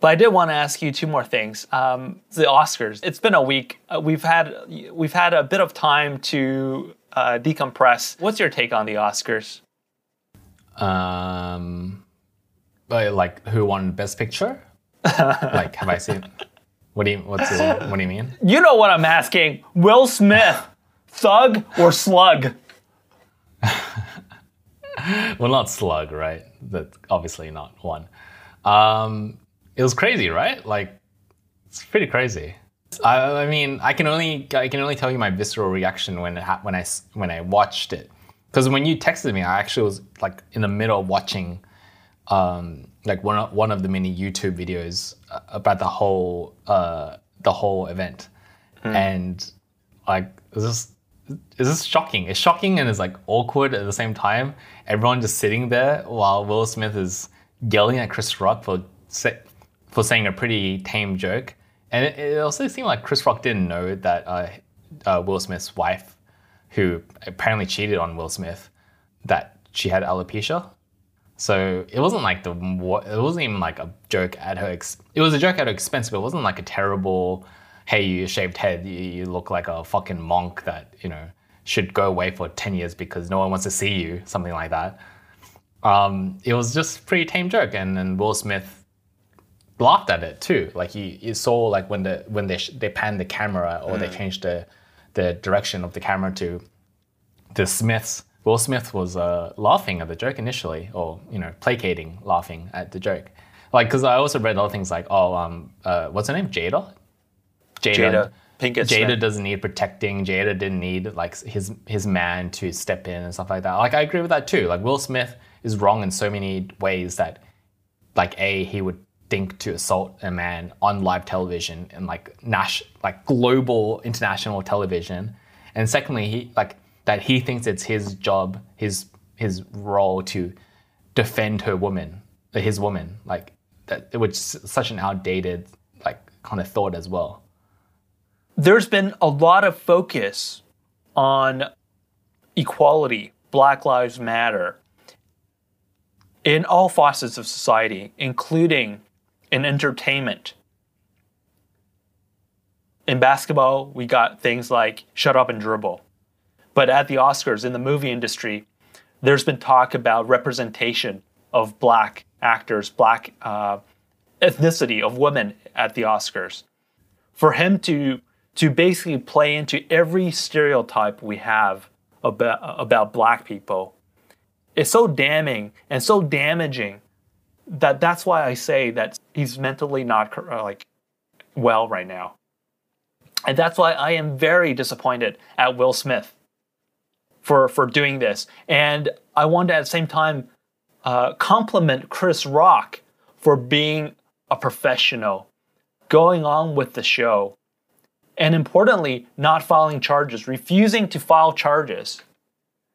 Speaker 1: But I did want to ask you two more things. Um, the Oscars. It's been a week. Uh, we've had we've had a bit of time to uh, decompress. What's your take on the Oscars?
Speaker 2: Um, but like who won Best Picture? *laughs* like, have I seen? What do you what's the, what do you mean?
Speaker 1: You know what I'm asking. Will Smith, thug or slug? *laughs*
Speaker 2: Well, not Slug, right? That's obviously not one. Um, it was crazy, right? Like, it's pretty crazy. I, I mean, I can only I can only tell you my visceral reaction when it ha- when I when I watched it, because when you texted me, I actually was like in the middle of watching, um, like one of, one of the many YouTube videos uh, about the whole uh, the whole event, and like was just it's shocking. It's shocking and it's like awkward at the same time. Everyone just sitting there while Will Smith is yelling at Chris Rock for say, for saying a pretty tame joke. And it, it also seemed like Chris Rock didn't know that uh, uh, Will Smith's wife, who apparently cheated on Will Smith, that she had alopecia. So it wasn't like the it wasn't even like a joke at her. Ex- it was a joke at her expense, but it wasn't like a terrible, "Hey, you shaved head, you, you look like a fucking monk that you know should go away for ten years because no one wants to see you," something like that. Um, it was just a pretty tame joke, and then Will Smith laughed at it too. Like you, you saw like when the when they sh- they panned the camera or they changed the the direction of the camera to the Smiths. Will Smith was uh, laughing at the joke initially, or you know, placating, laughing at the joke. Like, because I also read other things like, oh, um, uh, what's her name, Jada?
Speaker 1: Jada Pinkett
Speaker 2: Jada
Speaker 1: Smith.
Speaker 2: doesn't need protecting. Jada didn't need like his his man to step in and stuff like that. Like, I agree with that too. Like, Will Smith is wrong in so many ways that, like, a he would think to assault a man on live television and like nash like global international television, and secondly, he like that he thinks it's his job, his his role to defend her woman, uh, his woman, like that, which is such an outdated like kind of thought as well.
Speaker 1: There's been a lot of focus on equality, Black Lives Matter, in all facets of society, including in entertainment. In basketball, we got things like shut up and dribble. But at the Oscars, in the movie industry, there's been talk about representation of black actors, black uh, ethnicity of women at the Oscars. For him to to basically play into every stereotype we have about about black people is so damning and so damaging that that's why I say that he's mentally not uh, like well right now. And that's why I am very disappointed at Will Smith for for doing this. And I want to at the same time uh, compliment Chris Rock for being a professional, going on with the show, and importantly, not filing charges, refusing to file charges.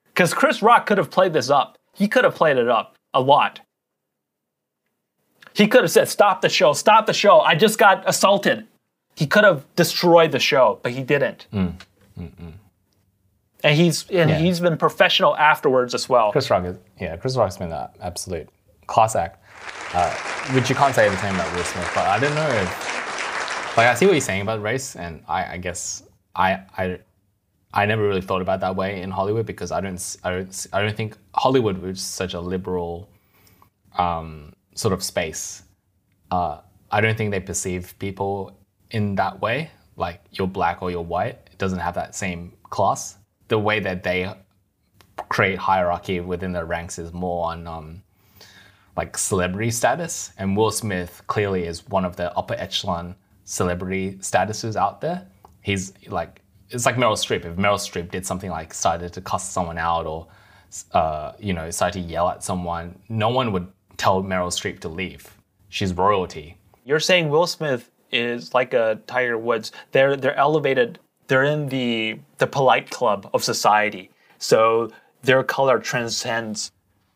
Speaker 1: Because Chris Rock could have played this up. he could have played it up a lot. He could have said, "Stop the show! Stop the show! I just got assaulted." He could have destroyed the show, but he didn't. Mm, mm, mm. And he's and
Speaker 2: Yeah.
Speaker 1: he's been professional afterwards as well.
Speaker 2: Chris Rock is yeah, Chris Rock's been an absolute class act, uh, which you can't say the same about Will Smith. But I don't know if like I see what you're saying about race, and I, I guess I I I never really thought about that way in Hollywood because I don't I don't I don't think Hollywood was such a liberal um, sort of space. Uh, I don't think they perceive people in that way. Like you're black or you're white, it doesn't have that same class. The way that they create hierarchy within the ranks is more on um, like celebrity status. And Will Smith clearly is one of the upper echelon celebrity statuses out there. He's like it's like Meryl Streep. If Meryl Streep did something like started to cuss someone out or uh, you know started to yell at someone, no one would tell Meryl Streep to leave. She's royalty.
Speaker 1: You're saying Will Smith is like a Tiger Woods. They're they're elevated. They're in the the polite club of society. So their color transcends.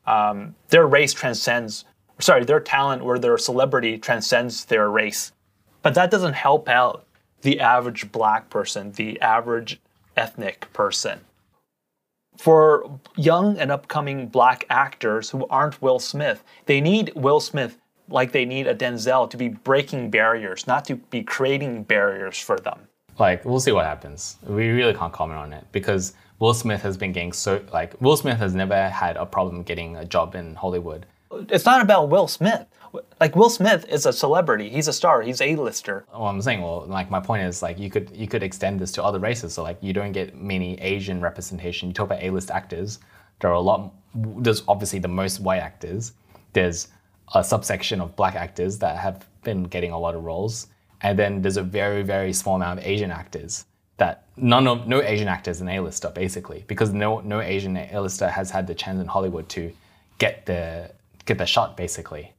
Speaker 1: Um, their race transcends. Sorry, their talent or their celebrity transcends their race. But that doesn't help out the average black person, the average ethnic person. For young and upcoming black actors who aren't Will Smith, they need Will Smith like they need a Denzel to be breaking barriers, not to be creating barriers for them.
Speaker 2: Like we'll see what happens. We really can't comment on it because Will Smith has been getting so like Will Smith has never had a problem getting a job in Hollywood.
Speaker 1: It's not about Will Smith. Like Will Smith is a celebrity. He's a star. He's A-lister.
Speaker 2: Well, I'm saying, well, like my point is, like you could you could extend this to other races. So like you don't get many Asian representation. You talk about A-list actors. There are a lot. There's obviously the most white actors. There's a subsection of black actors that have been getting a lot of roles, and then there's a very very small amount of Asian actors that none of no Asian actors an A-lister basically because no no Asian A-lister has had the chance in Hollywood to get the get the shot basically.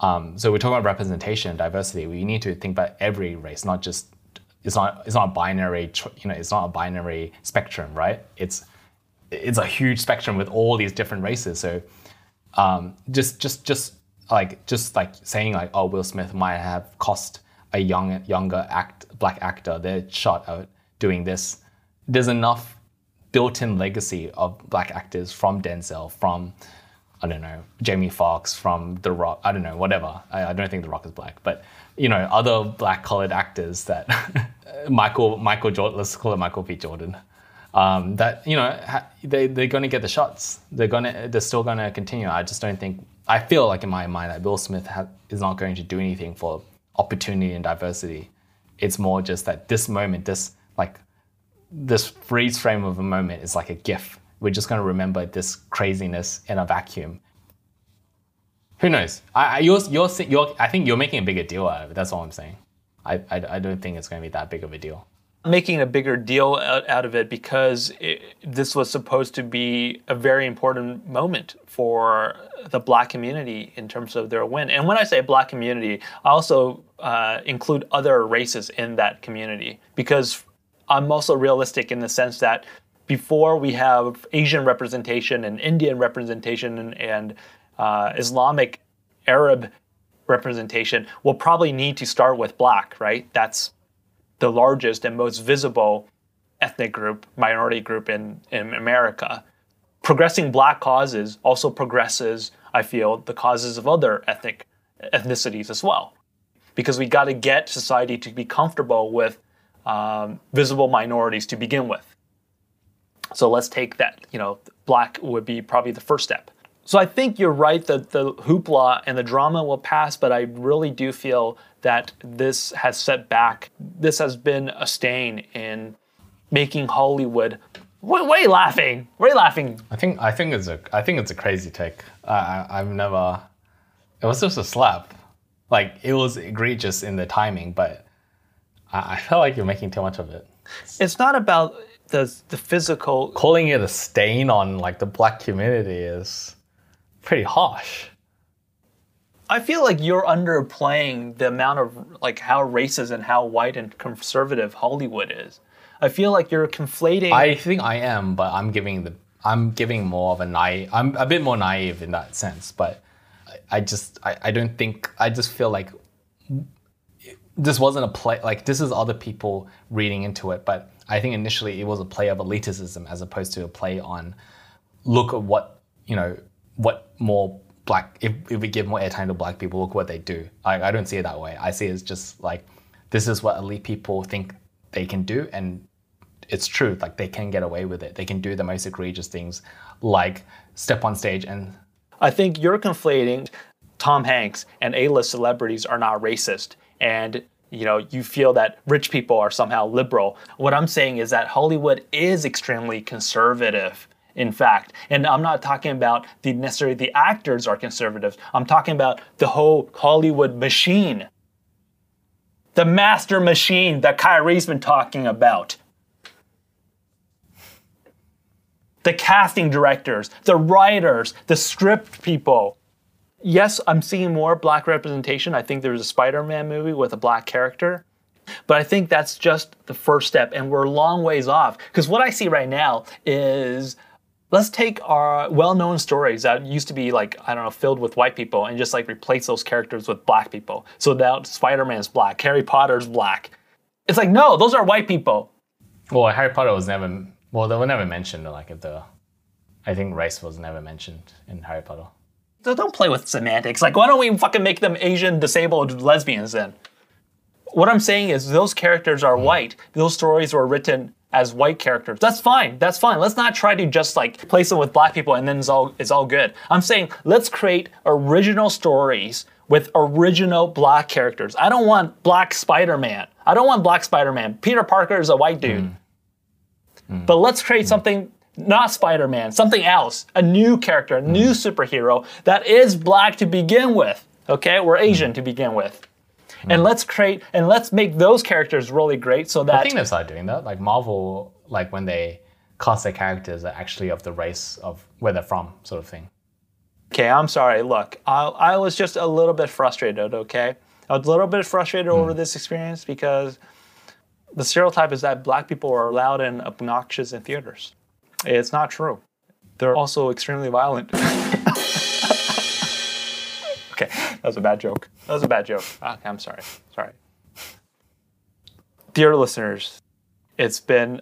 Speaker 2: Um, so we're talking about representation and diversity. We need to think about every race, not just it's not it's not a binary you know it's not a binary spectrum, right? It's it's a huge spectrum with all these different races. So um, just just just like just like saying like oh Will Smith might have cost a young younger act black actor they're shot out doing this. There's enough built-in legacy of black actors from Denzel, from I don't know Jamie Foxx, from The Rock. I don't know whatever. I, I don't think The Rock is black, but you know other black-colored actors that *laughs* Michael Michael Jordan. Let's call it Michael B. Jordan. Um, that you know they they're going to get the shots. They're gonna they're still going to continue. I just don't think. I feel like in my mind that Will Smith ha- is not going to do anything for opportunity and diversity. It's more just that this moment, this like this freeze frame of a moment is like a GIF. We're just going to remember this craziness in a vacuum. Who knows? I, I, you're, you're, you're, I think you're making a bigger deal out of it. That's all I'm saying. I, I, I don't think it's going to be that big of a deal.
Speaker 1: Making a bigger deal out, of it because it, this was supposed to be a very important moment for the black community in terms of their win. And when I say black community, I also uh, include other races in that community because I'm also realistic in the sense that before we have Asian representation and Indian representation and, and uh, Islamic Arab representation, we'll probably need to start with black, right? That's the largest and most visible ethnic group, minority group in, in America. Progressing black causes also progresses, I feel, the causes of other ethnic ethnicities as well. Because we got to get society to be comfortable with um, visible minorities to begin with. So let's take that, you know, black would be probably the first step. So I think you're right that the hoopla and the drama will pass, but I really do feel that this has set back, this has been a stain in making Hollywood. Why, why are you laughing? Why are you laughing?
Speaker 2: I think I think it's a I think it's a crazy take. I, I I've never. It was just a slap. Like it was egregious in the timing, but I, I felt like you're making too much of it.
Speaker 1: It's not about the the physical.
Speaker 2: Calling it a stain on like the black community is pretty harsh.
Speaker 1: I feel like you're underplaying the amount of like how racist and how white and conservative Hollywood is. I feel like you're conflating.
Speaker 2: I think I am, but I'm giving the I'm giving more of a naive. I'm a bit more naive in that sense, but I, I just I, I don't think I just feel like this wasn't a play. Like this is other people reading into it, but I think initially it was a play of elitism as opposed to a play on look at what you know what more black if, if we give more airtime to black people look what they do. I, I don't see it that way. I see it as just like this is what elite people think they can do and it's true. Like they can get away with it. They can do the most egregious things like step on stage and
Speaker 1: I think you're conflating Tom Hanks and A-list celebrities are not racist, and you know you feel that rich people are somehow liberal. What I'm saying is that Hollywood is extremely conservative. In fact, and I'm not talking about the necessarily the actors are conservative. I'm talking about the whole Hollywood machine, the master machine that Kyrie's been talking about. the casting directors, the writers, the script people. Yes, I'm seeing more black representation. I think there's a Spider Man movie with a black character. But I think that's just the first step, and we're a long ways off. Because what I see right now is let's take our well known stories that used to be like, I don't know, filled with white people and just like replace those characters with black people. So now Spider Man's black, Harry Potter's black. It's like, no, those are white people.
Speaker 2: well harry potter was never well they were never mentioned like if the i think race was never mentioned in harry potter
Speaker 1: So don't play with semantics. Like, why don't we fucking make them Asian disabled lesbians then? What I'm saying is, those characters are hmm. white. Those stories were written as white characters. That's fine. That's fine. Let's not try to just like place them with black people and then it's all it's all good. I'm saying let's create original stories with original black characters. I don't want black Spider-Man. I don't want black Spider-Man. Peter Parker is a white dude. Hmm. Hmm. But let's create hmm. something not Spider-Man, something else, a new character, a new superhero that is black to begin with. Okay, we're Asian to begin with. And let's create and let's make those characters really great so that i
Speaker 2: think they started doing that like marvel like when they cast their characters are actually of the race of where they're from sort of thing
Speaker 1: Okay, I'm sorry. Look, I, I was just a little bit frustrated, okay? I was a little bit frustrated hmm. over this experience because the stereotype is that black people are loud and obnoxious in theaters. It's not true. They're also extremely violent. *laughs* okay, that was a bad joke. That was a bad joke. Okay, I'm sorry. Sorry. Dear listeners, it's been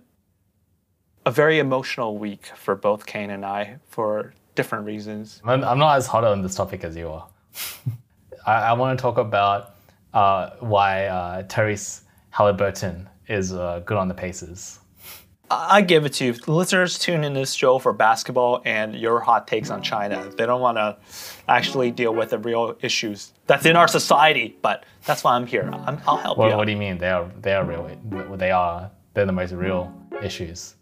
Speaker 1: a very emotional week for both Kayne and I for different reasons.
Speaker 2: I'm, I'm not as hot on this topic as you are *laughs* I, I want to talk about uh, why uh, Tyrese Haliburton is uh, good on the Pacers
Speaker 1: I give it to you. Listeners tune in this show for basketball and your hot takes on China. They don't want to actually deal with the real issues that's in our society, but that's why I'm here. I'm, I'll help
Speaker 2: What,
Speaker 1: you.
Speaker 2: what do you mean? They are they are real. They are they're the most real issues.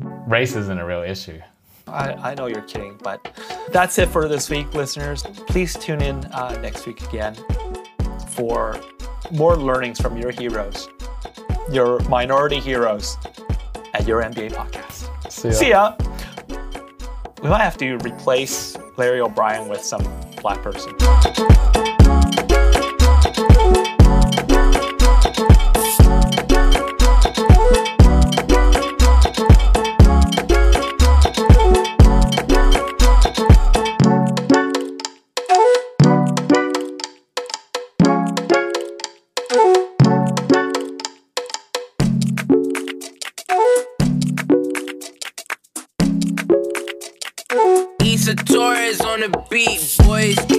Speaker 2: Race isn't a real issue.
Speaker 1: I, I know you're kidding, but that's it for this week, listeners. Please tune in uh, next week again for more learnings from your heroes, your minority heroes your NBA podcast.
Speaker 2: See ya.
Speaker 1: See ya. We might have to replace Larry O'Brien with some black person.
Speaker 5: On the beat, boys.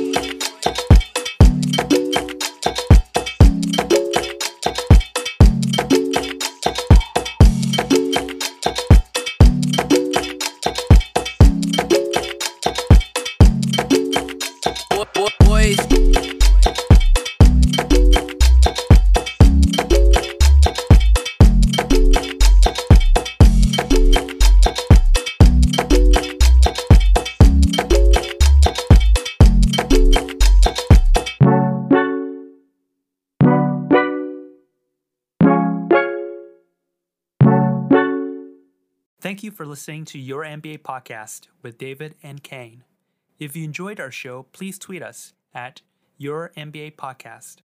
Speaker 6: You for listening to Your NBA Podcast with David and Kayne. If you enjoyed our show, please tweet us at Your NBA Podcast.